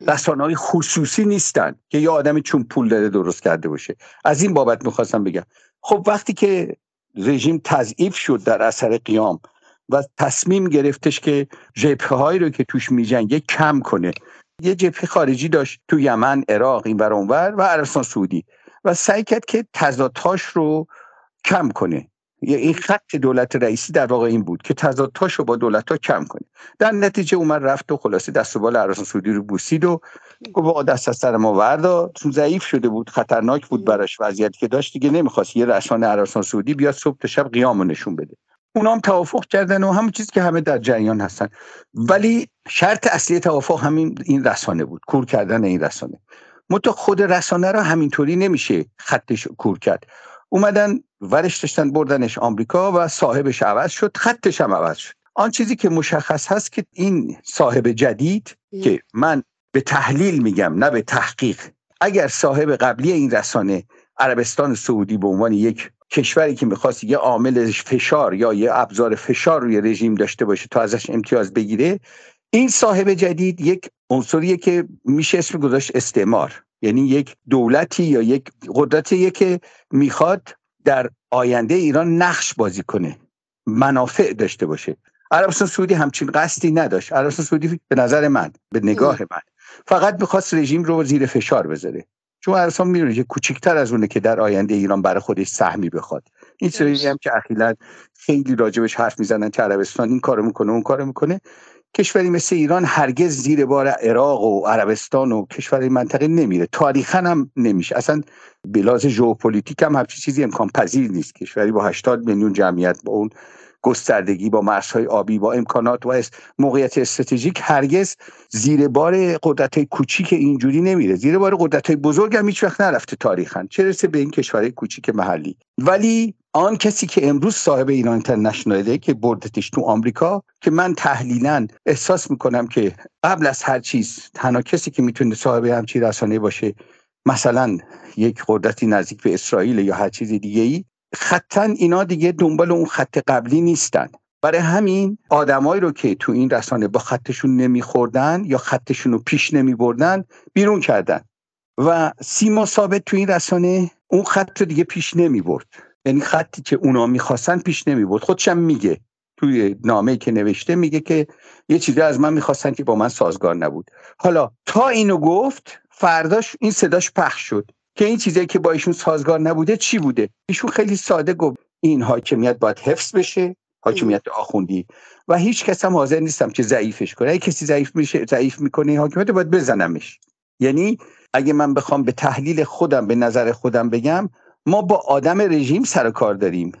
Speaker 4: رسانه های خصوصی نیستن که یه آدمی چون پول داره درست کرده باشه. از این بابت می‌خواستم بگم. خب وقتی که رژیم تضعیف شد در اثر قیام و تصمیم گرفتش که جبهه هایی رو که توش میجنگه کم کنه. یه جبهه خارجی داشت تو یمن عراق این اونور و عربستان سعودی و سعی کرد که تضادهاش رو کم کنه. این خط دولت رئیسی در واقع این بود که تضادهاش رو با دولت ها کم کنه. در نتیجه اومد رفت و خلاصه دست و بال عربستان سعودی رو بوسید و گفت دست از سر ما وردا چون ضعیف شده بود خطرناک بود براش وضعیتی که داشت. دیگه نمی‌خواست یه رسانه عربستان سعودی بیاد صبح تا شب قیام رو نشون بده. اونا هم توافق کردن و همون چیزی که همه در جریان هستن. ولی شرط اصلی توافق همین این رسانه بود کور کردن این رسانه. متو خود رسانه را همینطوری نمیشه خطش کور کرد. اومدن ورش داشتن بردنش آمریکا و صاحبش عوض شد خطش هم عوض شد. آن چیزی که مشخص هست که این صاحب جدید که من به تحلیل میگم نه به تحقیق. اگر صاحب قبلی این رسانه عربستان سعودی به عنوان یک کشوری که می‌خواست یه عامل فشار یا یه ابزار فشار روی رژیم داشته باشه تا ازش امتیاز بگیره این صاحب جدید یک عنصریه که میشه اسم گذاشت استعمار. یعنی یک دولتی یا یک قدرتی که می‌خواد در آینده ایران نقش بازی کنه منافع داشته باشه. عربستان سعودی همچین قصدی نداشت. عربستان سعودی به نظر من به نگاه من فقط می‌خواست رژیم رو زیر فشار بذاره. چون عربستان می‌دونه که کوچکتر از اونه که در آینده ایران برای خودش سهمی بخواد. این سری هم که اخیرا خیلی راجبش حرف می‌زنن که عربستان این کارو می‌کنه اون کارو می‌کنه. کشوری مثل ایران هرگز زیر بار عراق و عربستان و کشور منطقه نمیره. تاریخا هم نمیشه. اصلا به لحاظ ژئوپلیتیک هم همچین چیزی امکان پذیر نیست. کشوری با 80 میلیون جمعیت با اون گستردگی با مرزهای آبی با امکانات و موقعیت استراتژیک هرگز زیر بار قدرت کوچیک اینجوری نمیره. زیر بار قدرت های بزرگ هم هیچ وقت نرفته تاریخا. چه رسه به این کشورهای کوچیک محلی. ولی آن کسی که امروز صاحب ایران اینترنشناله که بردتش تو آمریکا که من تحلیلا احساس می‌کنم که قبل از هر چیز تنها کسی که می‌تونه صاحب همچی رسانه باشه مثلا یک قدرتی نزدیک به اسرائیل یا هر چیز دیگه ای خطا اینا دیگه دنبال اون خط قبلی نیستن. برای همین آدمایی رو که تو این رسانه با خطشون نمیخوردن یا خطشون رو پیش نمیبردن بیرون کردن. و سیما ثابت تو این رسانه اون خط رو دیگه پیش نمی‌برد. یعنی خطی که اونا می‌خواستن پیش نمی‌برد. خودشم میگه. توی نامه که نوشته میگه که یه چیزی از من می‌خواستن که با من سازگار نبود. حالا تا اینو گفت فرداش این صداش پخش شد. که این چیزی که با ایشون سازگار نبوده چی بوده؟ ایشون خیلی ساده گفت این حاکمیت باید حفظ بشه حاکمیت آخوندی. و هیچ کس هم حاضر نیستم که ضعیفش کنه. اگه کسی ضعیف میشه ضعیف می‌کنه حاکمیت باید بزنمش. یعنی اگه من بخوام به تحلیل خودم به نظر خودم بگم ما با آدم رژیم سر کار داریم.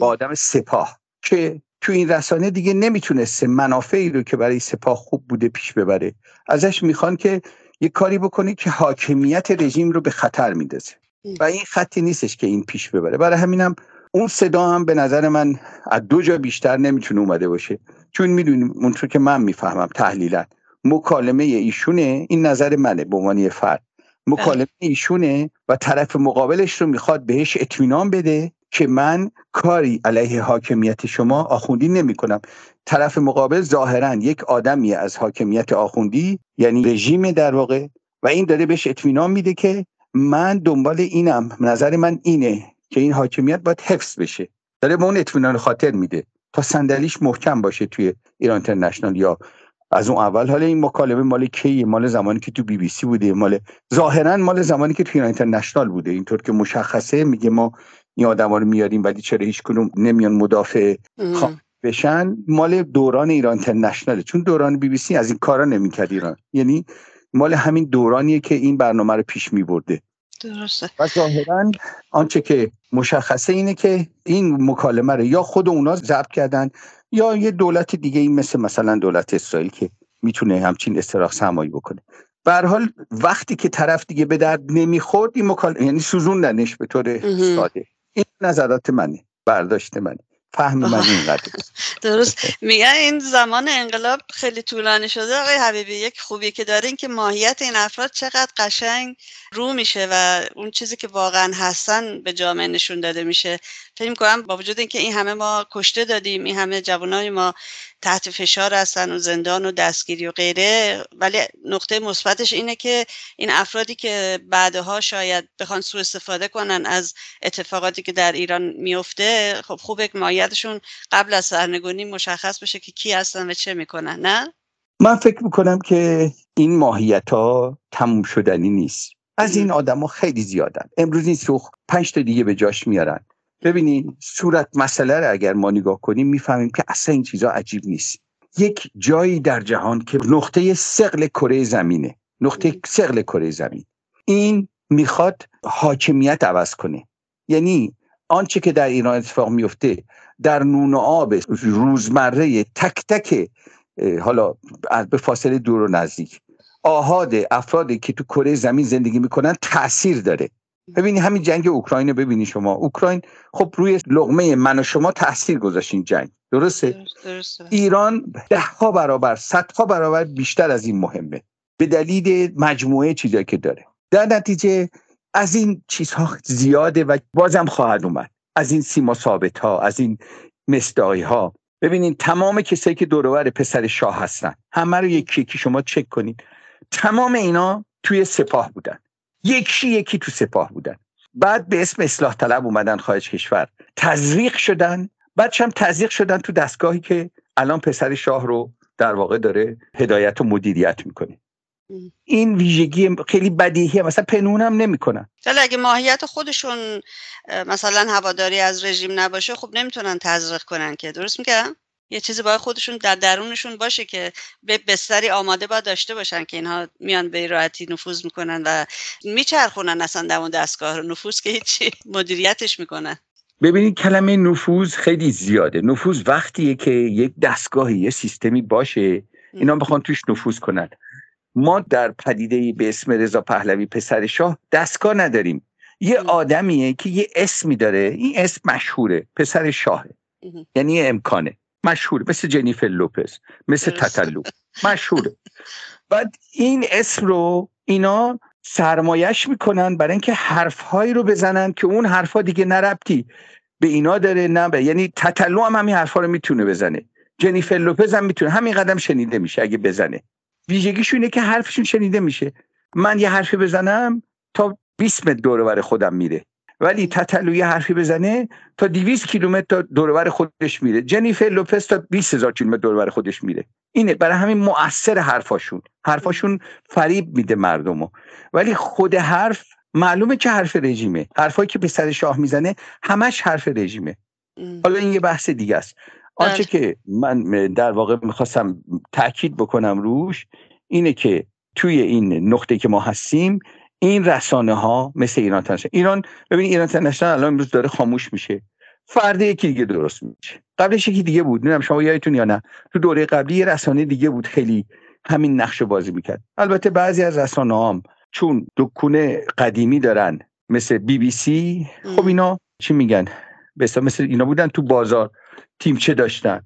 Speaker 4: با آدم سپاه. که تو این رسانه دیگه نمی‌تونسته منافعی رو که برای سپاه خوب بوده پیش ببره. ازش می‌خوان که یه کاری بکنه که حاکمیت رژیم رو به خطر میندازه. و این خطی نیستش که این پیش ببره. برای همینم اون صدا هم به نظر من از دو جا بیشتر نمی‌تونه اومده باشه. چون می‌دونیم اونطور که من می‌فهمم تحلیلا مکالمه ایشونه این نظر منه به عنوان فرد. مکالمه ایشونه و طرف مقابلش رو می‌خواد بهش اطمینان بده که من کاری علیه حاکمیت شما آخوندی نمی کنم طرف مقابل ظاهرا یک آدمی از حاکمیت آخوندی یعنی رژیم در واقع و این داره بهش اطمینان میده که من دنبال اینم. نظر من اینه که این حاکمیت باید حفظ بشه. داره به اون اطمینان خاطر میده. تا صندلیش محکم باشه توی ایران اینترنشنال یا از اون اول. حالا این مکالمه مال کی مال زمانی که تو بی بی سی بوده. مال ظاهرا مال زمانی که تو ایران اینترنشنال بوده. اینطور که مشخصه میگه ما این آدما رو میاریم ولی چرا هیچ کنون نمیان مدافع بشن؟ مال دوران ایران اینترنشناله چون دوران بی بی سی از این کارا نمی‌کرد ایران. یعنی مال همین دورانیه که این برنامه رو پیش میبرده.
Speaker 2: درسته.
Speaker 4: و ظاهرا آنچه که مشخصه اینه که این مکالمه رو یا خود اونا ضبط کردن یا یه دولت دیگه این مثل مثلا دولت اسرائیل که می‌تونه همچین استراخ سرمایه بکنه. به حال وقتی که طرف دیگه به درد نمی‌خورد این مکالمه یعنی سوزوندنش به طور ساده. این نظرات منه برداشت منه فهم من اینقدر. *laughs*
Speaker 2: درست. میگه این زمان انقلاب خیلی طولانی شده. آقای حبیبی یک خوبی که داره این که ماهیت این افراد چقدر قشنگ رو میشه و اون چیزی که واقعا هستن به جامعه نشون داده میشه. فکر می‌کنم با وجود اینکه این همه ما کشته دادیم این همه جوانای ما تحت فشار هستن و زندان و دستگیری و غیره ولی نقطه مثبتش اینه که این افرادی که بعدها شاید بخوان سوء استفاده کنن از اتفاقاتی که در ایران میفته خب خوبه که ماهیتشون قبل از سرنگونی مشخص بشه که کی هستن و چه می‌کنن نه؟
Speaker 4: من فکر می‌کنم که این ماهیت ها تموم شدنی نیست. از این آدم ها خیلی زیادن. امروز این سوخ پنج تا دیگه به جاش میارن. ببینید صورت مسئله رو اگر ما نگاه کنیم می‌فهمیم که اصلا این چیزا عجیب نیست. یک جایی در جهان که نقطه سقل کره زمینه نقطه سقل کره زمین. این می‌خواد حاکمیت عوض کنه. یعنی آنچه که در ایران اتفاق میفته در نون و آب روزمره تک تک حالا به فاصله دور و نزدیک. آهاد افرادی که تو کره زمین زندگی می‌کنن تاثیر داره. ببینی همین جنگ اوکراین رو ببینی شما. اوکراین خب روی لغمه من و شما تاثیر گذاشت این جنگ. درسته؟
Speaker 2: درسته.
Speaker 4: ایران ده ها برابر صدها برابر بیشتر از این مهمه. به دلیل مجموعه چیزایی که داره. در نتیجه از این چیزها زیاده و بازم خواهد اومد. از این سیما ثابت ها از این مصداقی ها ببینید تمام کسایی که دورور پسر شاه هستن همه رو یکی یکی شما چک کنید تمام اینا توی سپاه بودن. یکی یکی تو سپاه بودن. بعد به اسم اصلاح طلب اومدن خارج کشور. تزریق شدن. بعدش هم تزریق شدن تو دستگاهی که الان پسر شاه رو در واقع داره هدایت و مدیریت می‌کنه. این ویژگی خیلی بدیهیه. مثلا پنون هم نمی‌کنن.
Speaker 2: ولی اگه ماهیت خودشون مثلا هواداری از رژیم نباشه خب نمی‌تونن تزریق کنن که. درست میگم؟ یه چیزی باید خودشون در درونشون باشه که به بستری آماده باید داشته باشن که اینها میان به راحتی نفوذ می‌کنن و میچرخونن اصلا در اون دستگاه رو. نفوذ که هیچی مدیریتش می‌کنن.
Speaker 4: ببینید کلمه نفوذ خیلی زیاده. نفوذ وقتیه که یک دستگاهی یه سیستمی باشه اینا بخوان توش نفوذ کنن. ما در پدیده به اسم رضا پهلوی پسر شاه دستگاه نداریم. یه آدمیه که یه اسمی داره. این اسم مشهوره. پسر شاهه. یعنی امکانه. مشهور مثل جنیفر لوپز مثل تتلو مشهوره. *laughs* بعد این اسم رو اینا سرمایش می‌کنن برای اینکه حرفهایی رو بزنن که اون حرفها دیگه نربتی به اینا داره نه به. یعنی تتلو هم همین حرفا رو می‌تونه بزنه. جنیفر لوپز هم می‌تونه. همین قدم شنیده میشه اگه بزنه. ویژگیش اینه که حرفشون شنیده میشه. من یه حرفی بزنم تا 20 متر دور خودم میره. ولی تتلو یه حرفی بزنه تا 200 کیلومتر دور خودش میره. جنیفر لوپز تا 20 هزار کیلومتر دور خودش میره. اینه برای همین مؤثر حرفاشون. حرفاشون فریب میده مردمو. ولی خود حرف معلومه که حرف رژیمه. حرفایی که به سر شاه می‌زنه همش حرف رژیمه. حالا این یه بحث دیگه است. آنچه بله. که من در واقع می‌خواستم تاکید بکنم روش اینه که توی این نقطه که ما هستیم این رسانه ها مثل ایران تنشن ایران ببین ایران تنشن الان امروز داره خاموش میشه. فرد یکی دیگه درست میشه. قبلش یکی دیگه بود نمی‌دونم شما یادتون یا نه. تو دوره قبلی یه رسانه دیگه بود خیلی همین نقش بازی می‌کرد. البته بعضی از رسانه هم چون دکونه قدیمی دارن مثل بی بی سی خب اینا چی میگن؟ به مثل اینا بودن تو بازار تیمچه داشتن.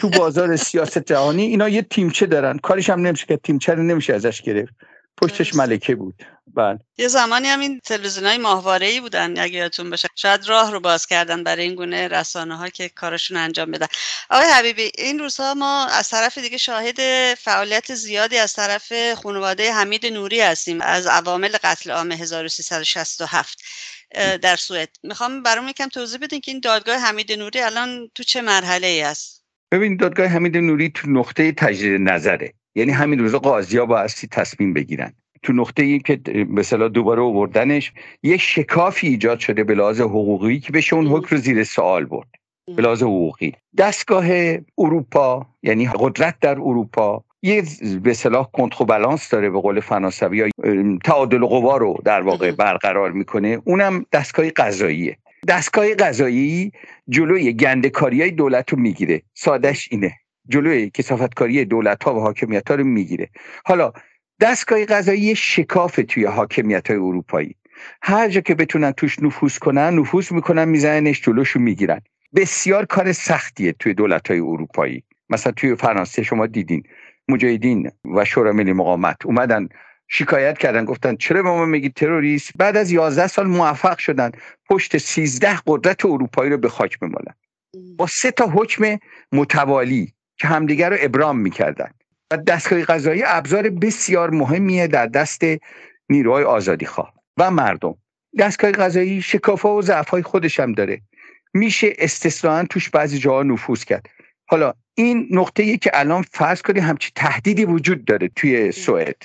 Speaker 4: تو بازار سیاست جهانی اینا یه تیمچه دارن. کارش هم نمیشه که تیمچه رو نمیشه ازش گرفت. پشتش ملکه بود. بله.
Speaker 2: یه زمانی هم این تلویزیون های ماهواره ای بودن. اگه یادتون باشه. شاید راه رو باز کردن برای این گونه رسانه ها که کارشون انجام بدن. آقای حبیبی این روزها ما از طرف دیگه شاهد فعالیت زیادی از طرف خانواده حمید نوری هستیم. از عوامل قتل عام 1367 در سوئد. می‌خوام برام یکم توضیح بدین که این دادگاه حمید نوری الان تو چه مرحله ای است؟
Speaker 4: ببین دادگاه حمید نوری تو نقطه تجدید نظره. یعنی همین روزا قاضی ها بایستی تصمیم بگیرن. تو نقطه ای که مثلا دوباره آوردنش یه شکافی ایجاد شده به لحاظ حقوقی که بشه اون حکم رو زیر سوال برد. به لحاظ حقوقی. دستگاه اروپا یعنی قدرت در اروپا یه به صلاح کنتربالانس داره به قول فرانسوی یا تعادل قوا رو در واقع برقرار می‌کنه. اونم دستگاه قضاییه. دستگاه قضایی جلوی گندکاری های دولت رو می‌گیره. سادش اینه. جلوی کسافتکاری دولت ها و حاکمیت ها رو می‌گیره. حالا دستگاه قضایی شکاف توی حاکمیت های اروپایی. هر جا که بتونن توش نفوذ کنن نفوذ می‌کنن میزننش جلوشو می‌گیرن. بسیار کار سختیه توی دولت های اروپایی. مثلا توی فرانسه شما دیدین مجاهدین و شورای ملی مقاومت اومدن شکایت کردن گفتن چرا به ما میگید تروریست؟ بعد از 11 سال موفق شدن پشت 13 قدرت اروپایی رو به خاک بمالن. با سه تا حکم متوالی. که همدیگر رو ابرام می‌کردن. و دستگاه قضایی ابزار بسیار مهمیه در دست نیروهای آزادی خواه و مردم. دستگاه قضایی شکافا و ضعفهای خودش هم داره. میشه استثنان توش بعضی جاها نفوذ کرد. حالا این نقطه که الان فرض کنید همچی تهدیدی وجود داره توی سوئد.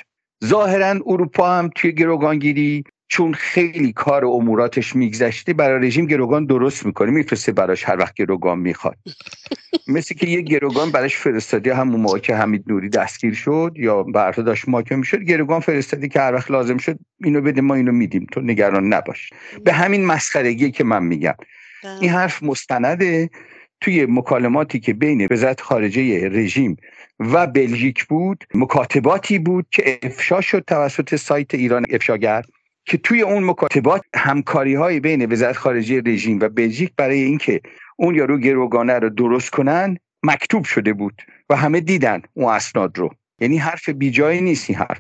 Speaker 4: ظاهرا اروپا هم توی گروگانگیری چون خیلی کار و اموراتش میگذشته برای رژیم گروگان درست می‌کنه میفرسته براش هر وقت گروگان می‌خواد. *laughs* مثل که یه گروگان براش فرستادی همون موقع که حمید نوری دستگیر شد یا برتا داشت محاکمه شد گروگان فرستادی که هر وقت لازم شد اینو بده ما اینو میدیم. تو نگران نباش. به همین مسخرگی که من میگم. بله. این حرف مستنده توی مکالماتی که بین وزارت خارجه رژیم و بلژیک بود مکاتباتی بود که افشا شد توسط سایت ایران افشاگر. که توی اون مکاتبات همکاری های بین وزارت خارجه رژیم و بلژیک برای اینکه اون یارو گروگانه رو درست کنن مکتوب شده بود و همه دیدن اون اسناد رو. یعنی حرف بیجایی نیست این حرف.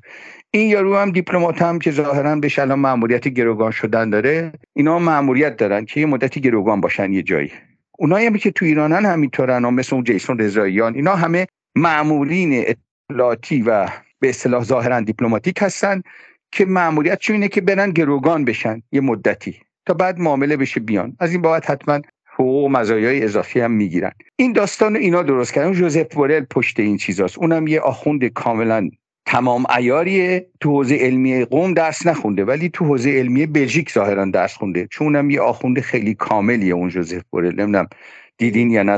Speaker 4: این یارو هم دیپلمات هم که ظاهرا به الان ماموریت گروگان شدن داره اینا ماموریت دارن که یه مدتی گروگان باشن یه جایی. اونایی هم که تو ایرانن همینطورن و مثل اون جیسون رضاییان اینا همه معمولین اطلاعاتی و به اصطلاح ظاهرا دیپلماتیک هستن. که چون اینه که برن گروگان بشن یه مدتی تا بعد معامله بشه بیان. از این بابت حتما حقوق و مزایای اضافی هم می‌گیرن. این داستان اینا درست کردن. جوزف بورل پشت این چیزاست. اونم یه آخوند کاملا تمام ایاریه تو حوزه علمی قوم درس نخونده ولی تو حوزه علمی بلژیک ظاهرا درس خونده. چون اونم یه آخوند خیلی کاملیه اون جوزف بورل. نمی‌دونم دیدین یا نه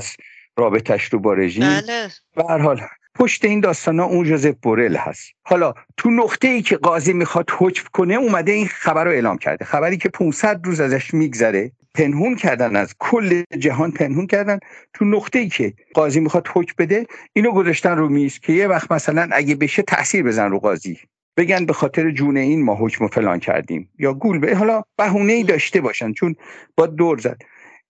Speaker 4: رابطش رو با رژیم. بله. به هر حال پشت این داستان ها اون جوزف بورل هست. حالا تو نقطه ای که قاضی می‌خواد حکم کنه اومده این خبر رو اعلام کرده. خبری که 500 روز ازش میگذره پنهون کردن از کل جهان پنهون کردن. تو نقطه ای که قاضی می‌خواد حکم بده اینو گذاشتن رو میز که یه وقت مثلا اگه بشه تاثیر بزن رو قاضی. بگن به خاطر جون این ما حکم فلان کردیم. یا گول به حالا بهونه ای داشته باشن چون با دور زد.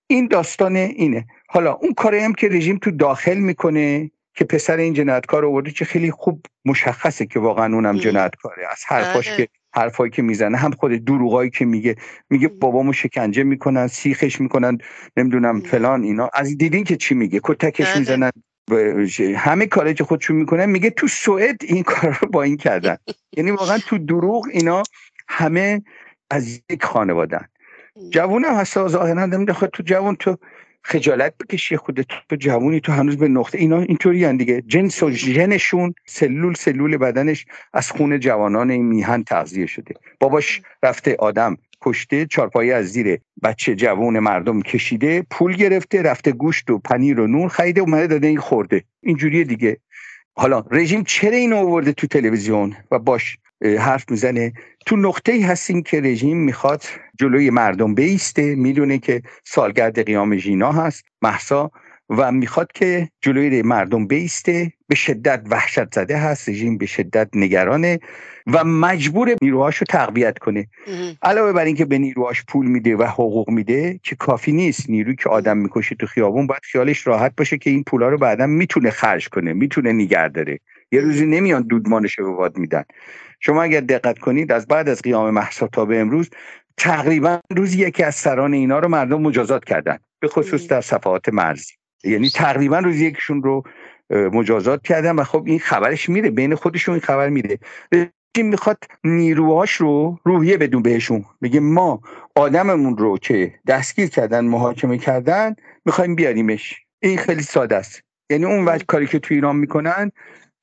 Speaker 4: این داستان اینه. حالا اون کاری هم که رژیم تو داخل می‌کنه که پسر این جنایتکار آورده که خیلی خوب مشخصه که واقعا اونم جنایتکاره. از حرفاش بله. که حرفایی که می‌زنه. هم خود دروغایی که میگه. میگه بابامو شکنجه می‌کنن سیخش می‌کنن نمی‌دونم فلان اینا. از دیدین که چی میگه؟ کتکش بله. می‌زنن. همه کاری که خودشون می‌کنن میگه تو سوئد این کار رو با این کردن. *laughs* یعنی واقعا تو دروغ اینا همه از یک خانوادن جوون هم هست ظاهرا نمیده تو جوون تو خجالت بکشی خودت تو جوونی تو هنوز به نقطه اینا اینطوری دیگه. جنس و ژنشون سلول سلول بدنش از خون جوانان این میهن تغذیه شده. باباش رفته آدم کشته چارپایی از زیر بچه جوون مردم کشیده پول گرفته رفته گوشت و پنیر و نون خریده اومده داده این خورده. اینجوریه دیگه. حالا رژیم چرا اینو آورده تو تلویزیون و باش حرف می‌زنه؟ تو نقطه ای هستیم که رژیم می‌خواد جلوی مردم بیسته می‌دونه که سالگرد قیام ژینا هست محسا و می‌خواد که جلوی مردم بیسته به شدت وحشت زده هست رژیم به شدت نگرانه و مجبور نیروهاش رو تقویت کنه. علاوه بر اینکه به نیروهاش پول میده و حقوق میده که کافی نیست. نیروی که آدم می‌کشه تو خیابون باید خیالش راحت باشه که این پولا رو بعدا می‌تونه خرج کنه می‌تونه نگه داره. یه روزی نمیان دودمانش رو به میدن. شما اگر دقت کنید از بعد از قیام محسا تا به امروز تقریبا روزی یکی از سران اینا رو مردم مجازات کردن به خصوص در صفحات مرزی. یعنی تقریبا روزی یکشون رو مجازات کردن و خب این خبرش میره بین خودشون این خبر میره. رژیم می‌خواد نیروهاش رو روحیه بدون بهشون. بگه ما آدممون رو که دستگیر کردن محاکمه کردن می‌خوایم بیاریمش. این خیلی ساده است. یعنی اون وقت کاری که تو ایران می‌کنن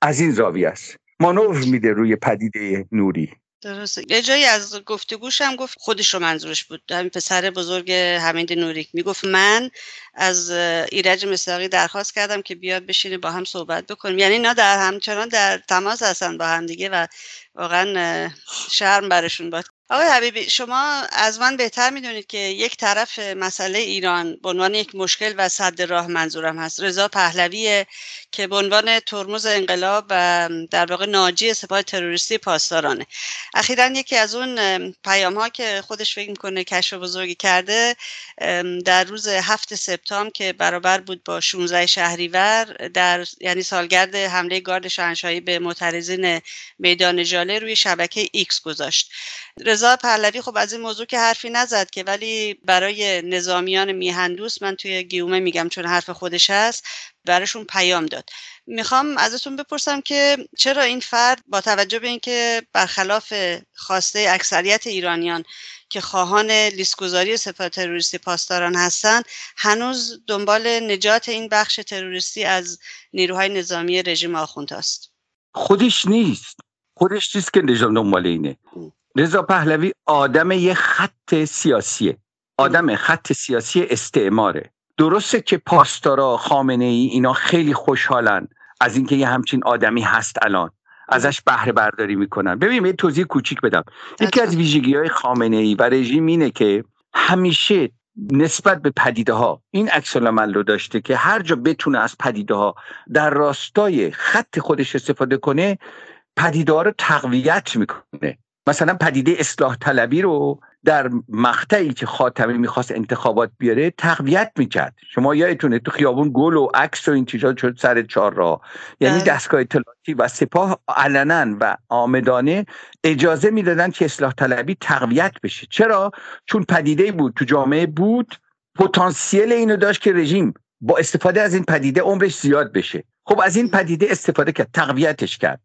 Speaker 4: از این زاویه است. مانور میده روی پدیده نوری.
Speaker 2: درسته. یه جایی از گفتگوش هم گفت خودش رو منظورش بود. همین پسر بزرگ حمید نوریک. می‌گفت من از ایرج مصداقی درخواست کردم که بیاد بشینه با هم صحبت بکنیم. یعنی اینا در همچنان در تماس هستن با هم دیگه و واقعا شرم برشون باد آقای حبیبی شما از من بهتر می‌دونید که یک طرف مسئله ایران به عنوان یک مشکل و صد راه منظورم هست. رضا پهلوی که به عنوان ترمز انقلاب و در واقع ناجی سپاه تروریستی پاسدارانه. اخیرا یکی از اون پیام ها که خودش فکر می‌کنه کشف بزرگی کرده در روز هفت سپتامبر که برابر بود با 16 شهریور در یعنی سالگرد حمله گارد شاهنشاهی به معترضین میدان ژاله روی شبکه ایکس گذاشت. رضا پهلوی خب از این موضوع که حرفی نزد که ولی برای نظامیان میهن‌دوست من توی گیومه میگم چون حرف خودش هست براشون پیام داد. می‌خوام ازتون بپرسم که چرا این فرد با توجه به اینکه برخلاف خواسته اکثریت ایرانیان که خواهان لیستگذاری سپاه تروریستی پاسداران هستند هنوز دنبال نجات این بخش تروریستی از نیروهای نظامی رژیم آخوند است
Speaker 4: خودش نیست. خودش نیست که نظام دنبال اینه. رضا پهلوی آدم یه خط سیاسیه. آدم خط سیاسی استعماره. درسته که پاسدارا خامنه ای اینا خیلی خوشحالن از اینکه یه همچین آدمی هست الان. ازش بهره برداری می‌کنن. ببین یه توضیح کوچیک بدم. یکی از ویژگی های خامنه ای و رژیم اینه که همیشه نسبت به پدیده ها این عکس رو داشته که هر جا بتونه از پدیده ها در راستای خط خودش استفاده کنه پدیده ها رو تقویت می‌کنه. مثلا پدیده اصلاح طلبی رو در مقطعی که خاتمی می‌خواست انتخابات بیاره تقویت می‌کرد. شما یادتونه تو خیابون گل و عکس و این چیزا شد سر چهار را یعنی بله. دستگاه اطلاعاتی و سپاه علنا و آمدانه اجازه می‌دادن که اصلاح طلبی تقویت بشه. چرا؟ چون پدیده بود تو جامعه بود پتانسیل اینو داشت که رژیم با استفاده از این پدیده عمرش زیاد بشه. خب از این پدیده استفاده کرد تقویتش کرد.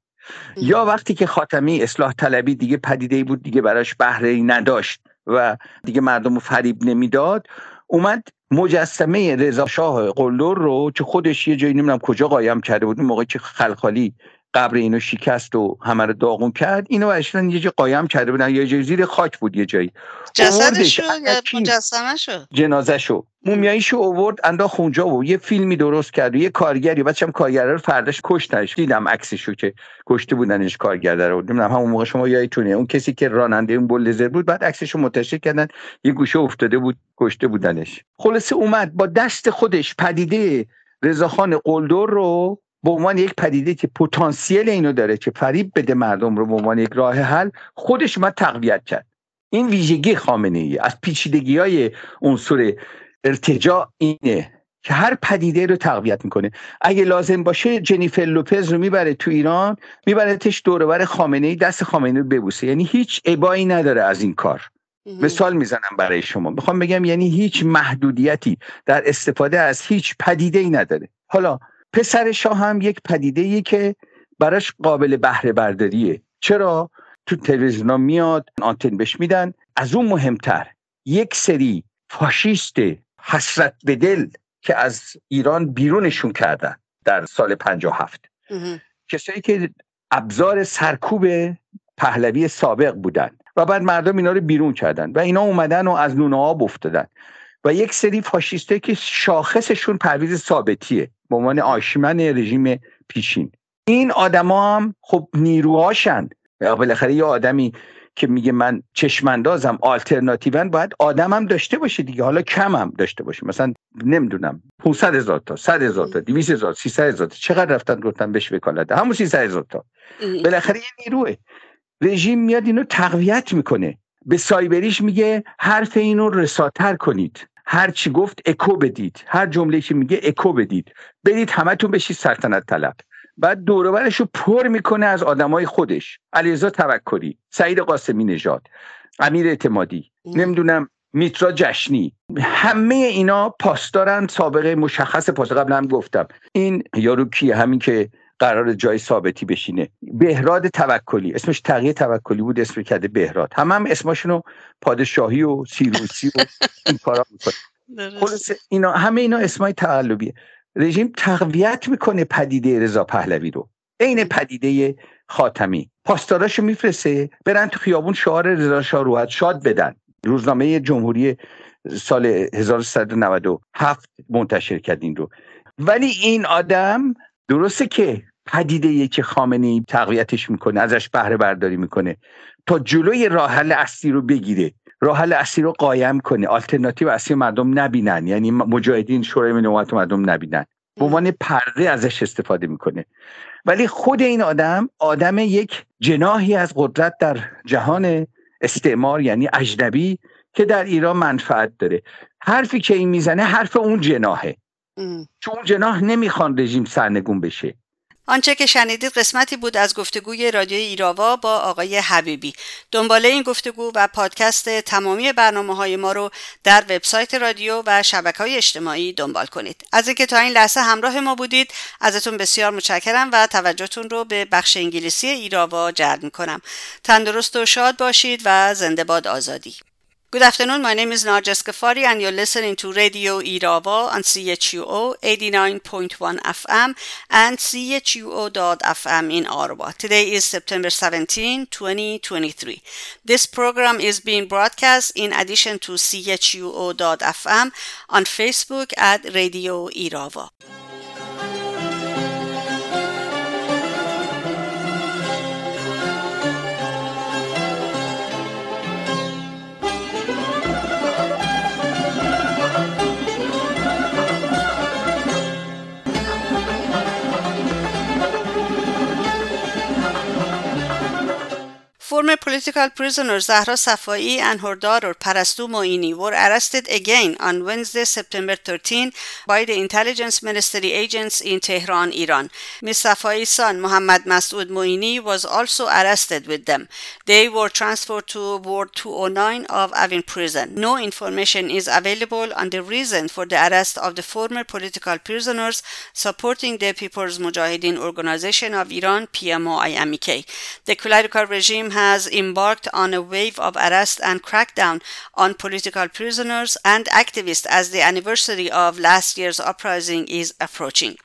Speaker 4: یا وقتی که خاتمی اصلاح طلبی دیگه پدیده بود دیگه براش بهره ای نداشت و دیگه مردم فریب نمی‌داد اومد مجسمه رضا شاه قلدر رو که خودش یه جایی نمی‌دونم کجا قایم کرده بود اون موقع که خلخالی قبر اینو شکست و همه رو داغون کرد. اینو اصلا یه جای قایم کرده بودن. یه جای زیر خاک بود یه جایی.
Speaker 2: جسدشو یا مجسمه
Speaker 4: جنازه شو. مومیاییشو اوورد انداخت اونجا و یه فیلمی درست کرد و یه کارگری بچم کارگر رو فرداش کشتنش. دیدم عکسشو که کشته بودنش کارگر رو. نمی‌دونم همون موقع شما یادتونه اون کسی که راننده اون بولدزر بود بعد عکسشو منتشر کردن. یه گوشه افتاده بود کشته بودنش. خلاصه اومد با دست خودش پدیده رضاخان قلدر رو به عنوان یک پدیده که پتانسیل اینو داره که فریب بده مردم رو به عنوان یک راه حل خودش اومد تقویت کرد. این ویژگی خامنه ای از پیچیدگی های عنصر ارتجاع اینه که هر پدیده رو تقویت می‌کنه. اگه لازم باشه جنیفر لوپز رو می‌بره تو ایران میبرتش دوربر خامنه ای دست خامنه رو ببوسه. یعنی هیچ ابایی نداره از این کار. مثال می‌زنم برای شما. می‌خوام بگم یعنی هیچ محدودیتی در استفاده از هیچ پدیده ای نداره. حالا پسر شاه هم یک پدیده ای که براش قابل بهره برداریه. چرا؟ تو تلویزیون میاد آنتن بهش میدن. از اون مهمتر یک سری فاشیست حسرت به دل که از ایران بیرونشون کردن در سال 57 کسایی که ابزار سرکوب پهلوی سابق بودن و بعد مردم اینا رو بیرون کردن و اینا اومدن و از نونه آب افتادن. و یک سری فاشیسته که شاخصشون پرویز ثابتیه. به عنوان آشمن رژیم پیشین این آدما هم خب نیروهاشن. بالاخره یه آدمی که میگه من چشماندازم آلترناتیون باید آدمم داشته باشه دیگه. حالا کمم داشته باشه. مثلا نمی‌دونم 500 هزار تا 100 هزار تا 200 هزار 300 هزار تا. چقدر رفتن گفتن بهش وکالت؟ همون 300 هزار تا. بالاخره یه نیروه. رژیم میاد اینو تقویت می‌کنه. به سایبریش میگه حرف اینو رساتر کنید. هر چی گفت اکو بدید. هر جمله که میگه اکو بدید. برید همتون بشید سلطنت طلب. بعد دوروبرش رو پر می‌کنه از آدمای خودش. علیرضا توکلی سعید قاسمی نژاد امیر اعتمادی نمی‌دونم میترا جشنی. همه اینا پاسدارن سابقه مشخص پاس قبل هم گفتم. این یارو کیه؟ همین که قرار جای ثابتی بشینه. بهراد توکلی. اسمش تغییر توکلی بود اسم کرده بهراد. هم هم اسمشونو پادشاهی و سیروسی و این کارا می‌کنه خلاص اینا همه اینا اسمای تقلبیه رژیم تقویت می‌کنه پدیده رضا پهلوی رو. عین پدیده خاتمی. پاسداراشو میفرسته برن تو خیابون شعار رضا شاه شاد بدن. روزنامه جمهوری سال 1397 منتشر کرد این رو. ولی این آدم درسته که پدیده که خامنه ای تقویتش می‌کنه ازش بهره برداری می‌کنه. تا جلوی راحل اصلی رو بگیره. راحل اصلی رو قایم کنه. آلترناتیو اصلی مردم نبینن. یعنی مجاهدین شورای نوبت مردم نبینن. به عنوان پرده ازش استفاده می‌کنه. ولی خود این آدم آدم یک جناهی از قدرت در جهان استعمار یعنی اجنبی که در ایران منفعت داره. حرفی که این می‌زنه حرف اون جناهه چون اون جناح نمی‌خوان رژیم سرنگون بشه.
Speaker 2: آنچه که شنیدید قسمتی بود از گفتگوی رادیو ایراوا با آقای حبیبی. دنباله این گفتگو و پادکست تمامی برنامه های ما رو در وبسایت رادیو و شبکه های اجتماعی دنبال کنید. از اینکه تا این لحظه همراه ما بودید ازتون بسیار متشکرم و توجهتون رو به بخش انگلیسی ایراوا جلب می‌کنم. تندرست و شاد باشید و زنده باد آزادی. Good afternoon. My name is Narjas Ghaffari, and you're listening to Radio Irava on CHUO 89.1 FM and CHUO.FM in Ottawa. Today is September 17, 2023. This program is being broadcast in addition to CHUO.FM on Facebook at Radio Irava. Former political prisoner Zahra Safai and her daughter Parastu Moini were arrested again on Wednesday, September 13 by the intelligence ministry agents in Tehran, Iran. Ms. Safai's son Muhammad Masoud Moini was also arrested with them. They were transferred to Ward 209 of Avin prison. No information is available on the reason for the arrest of the former political prisoners supporting the People's Mujahideen Organization of Iran, PMO-IMK. The clerical regime has has embarked on a wave of arrest and crackdown on political prisoners and activists as the anniversary of last year's uprising is approaching.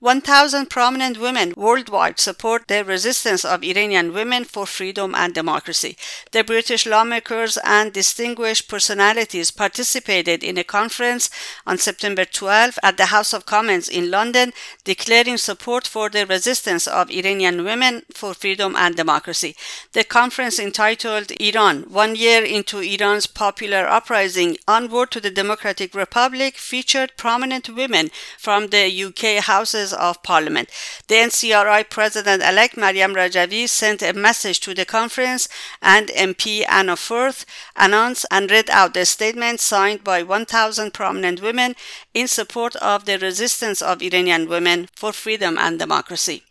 Speaker 2: 1,000 prominent women worldwide support the resistance of Iranian women for freedom and democracy. The British lawmakers and distinguished personalities participated in a conference on September 12 at the House of Commons in London, declaring support for the resistance of Iranian women for freedom and democracy. The conference entitled Iran, One Year into Iran's Popular Uprising Onward to the Democratic Republic featured prominent women from the UK Houses houses of parliament. The NCRI president-elect Mariam Rajavi sent a message to the conference and MP Anna Firth announced and read out the statement signed by 1,000 prominent women in support of the resistance of Iranian women for freedom and democracy.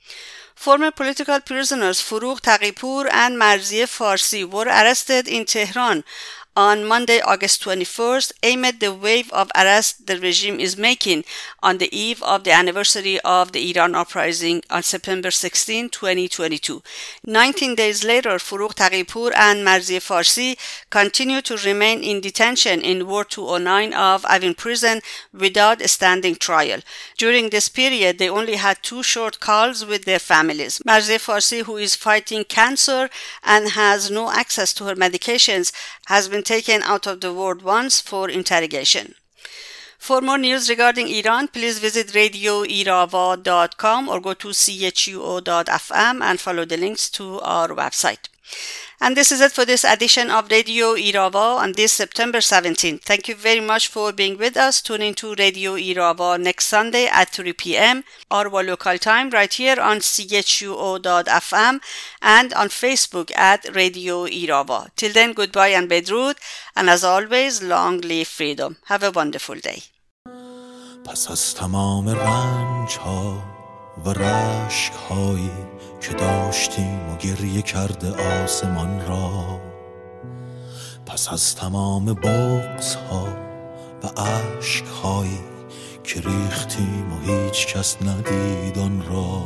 Speaker 2: Former political prisoners Furugh Taqipur and Marzieh Farsi were arrested in Tehran on Monday, August 21st, amid the wave of arrests the regime is making on the eve of the anniversary of the Iran uprising on September 16, 2022. 19 days later, Furugh Taqipur and Marzieh Farsi continue to remain in detention in Ward 209 of Evin prison without a standing trial. During this period, they only had two short calls with their families. Marzieh Farsi, who is fighting cancer and has no access to her medications, has been taken out of the ward once for interrogation. For more news regarding Iran, please visit radioirava.com or go to chuo.fm and follow the links to our website. And this is it for this edition of Radio Irava on this September 17th. Thank you very much for being with us. Tune into Radio Irava next Sunday at 3 p.m. our local time right here on chuo.fm and on Facebook at Radio Irava. Till then, goodbye and bedrood. And as always, long live freedom. Have a wonderful day. پس از تمام رنج ها و رشک هایی که داشتیم و گریه کرده آسمان را. پس از تمام بغز ها و عشق هایی که ریختیم و هیچ کس ندید آن را.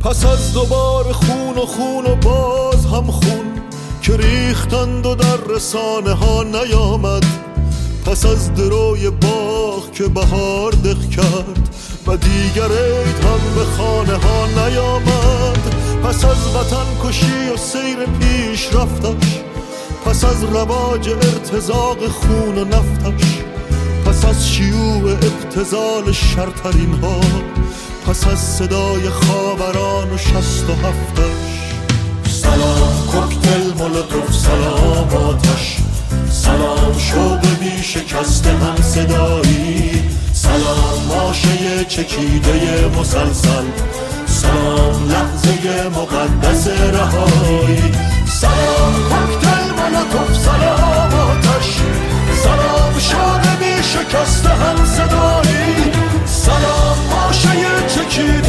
Speaker 2: پس از دوبار خون و خون و باز هم خون که ریختند و در رسانه ها نیامد. پس از دروی باغ که بهار دق کرد و دیگر عید هم به خانه ها نیامد. پس از وطن کشی و سیر پیش رفتش. پس از رواج ارتزاق خون و نفتش. پس از شیوع ابتزال شرطرین ها. پس از صدای خاوران و شست و هفتش. سلام کوکتل مولوتوف سلام آتش. سلام شوق بی شکست هم صدایی. سلام ماشه چکیده مسلسل. سلام لحظه مقدس رهایی. سلام کوکتل ملکوف سلام آتش. سلام شانه می شکسته هم صدایی. سلام ماشه چکیده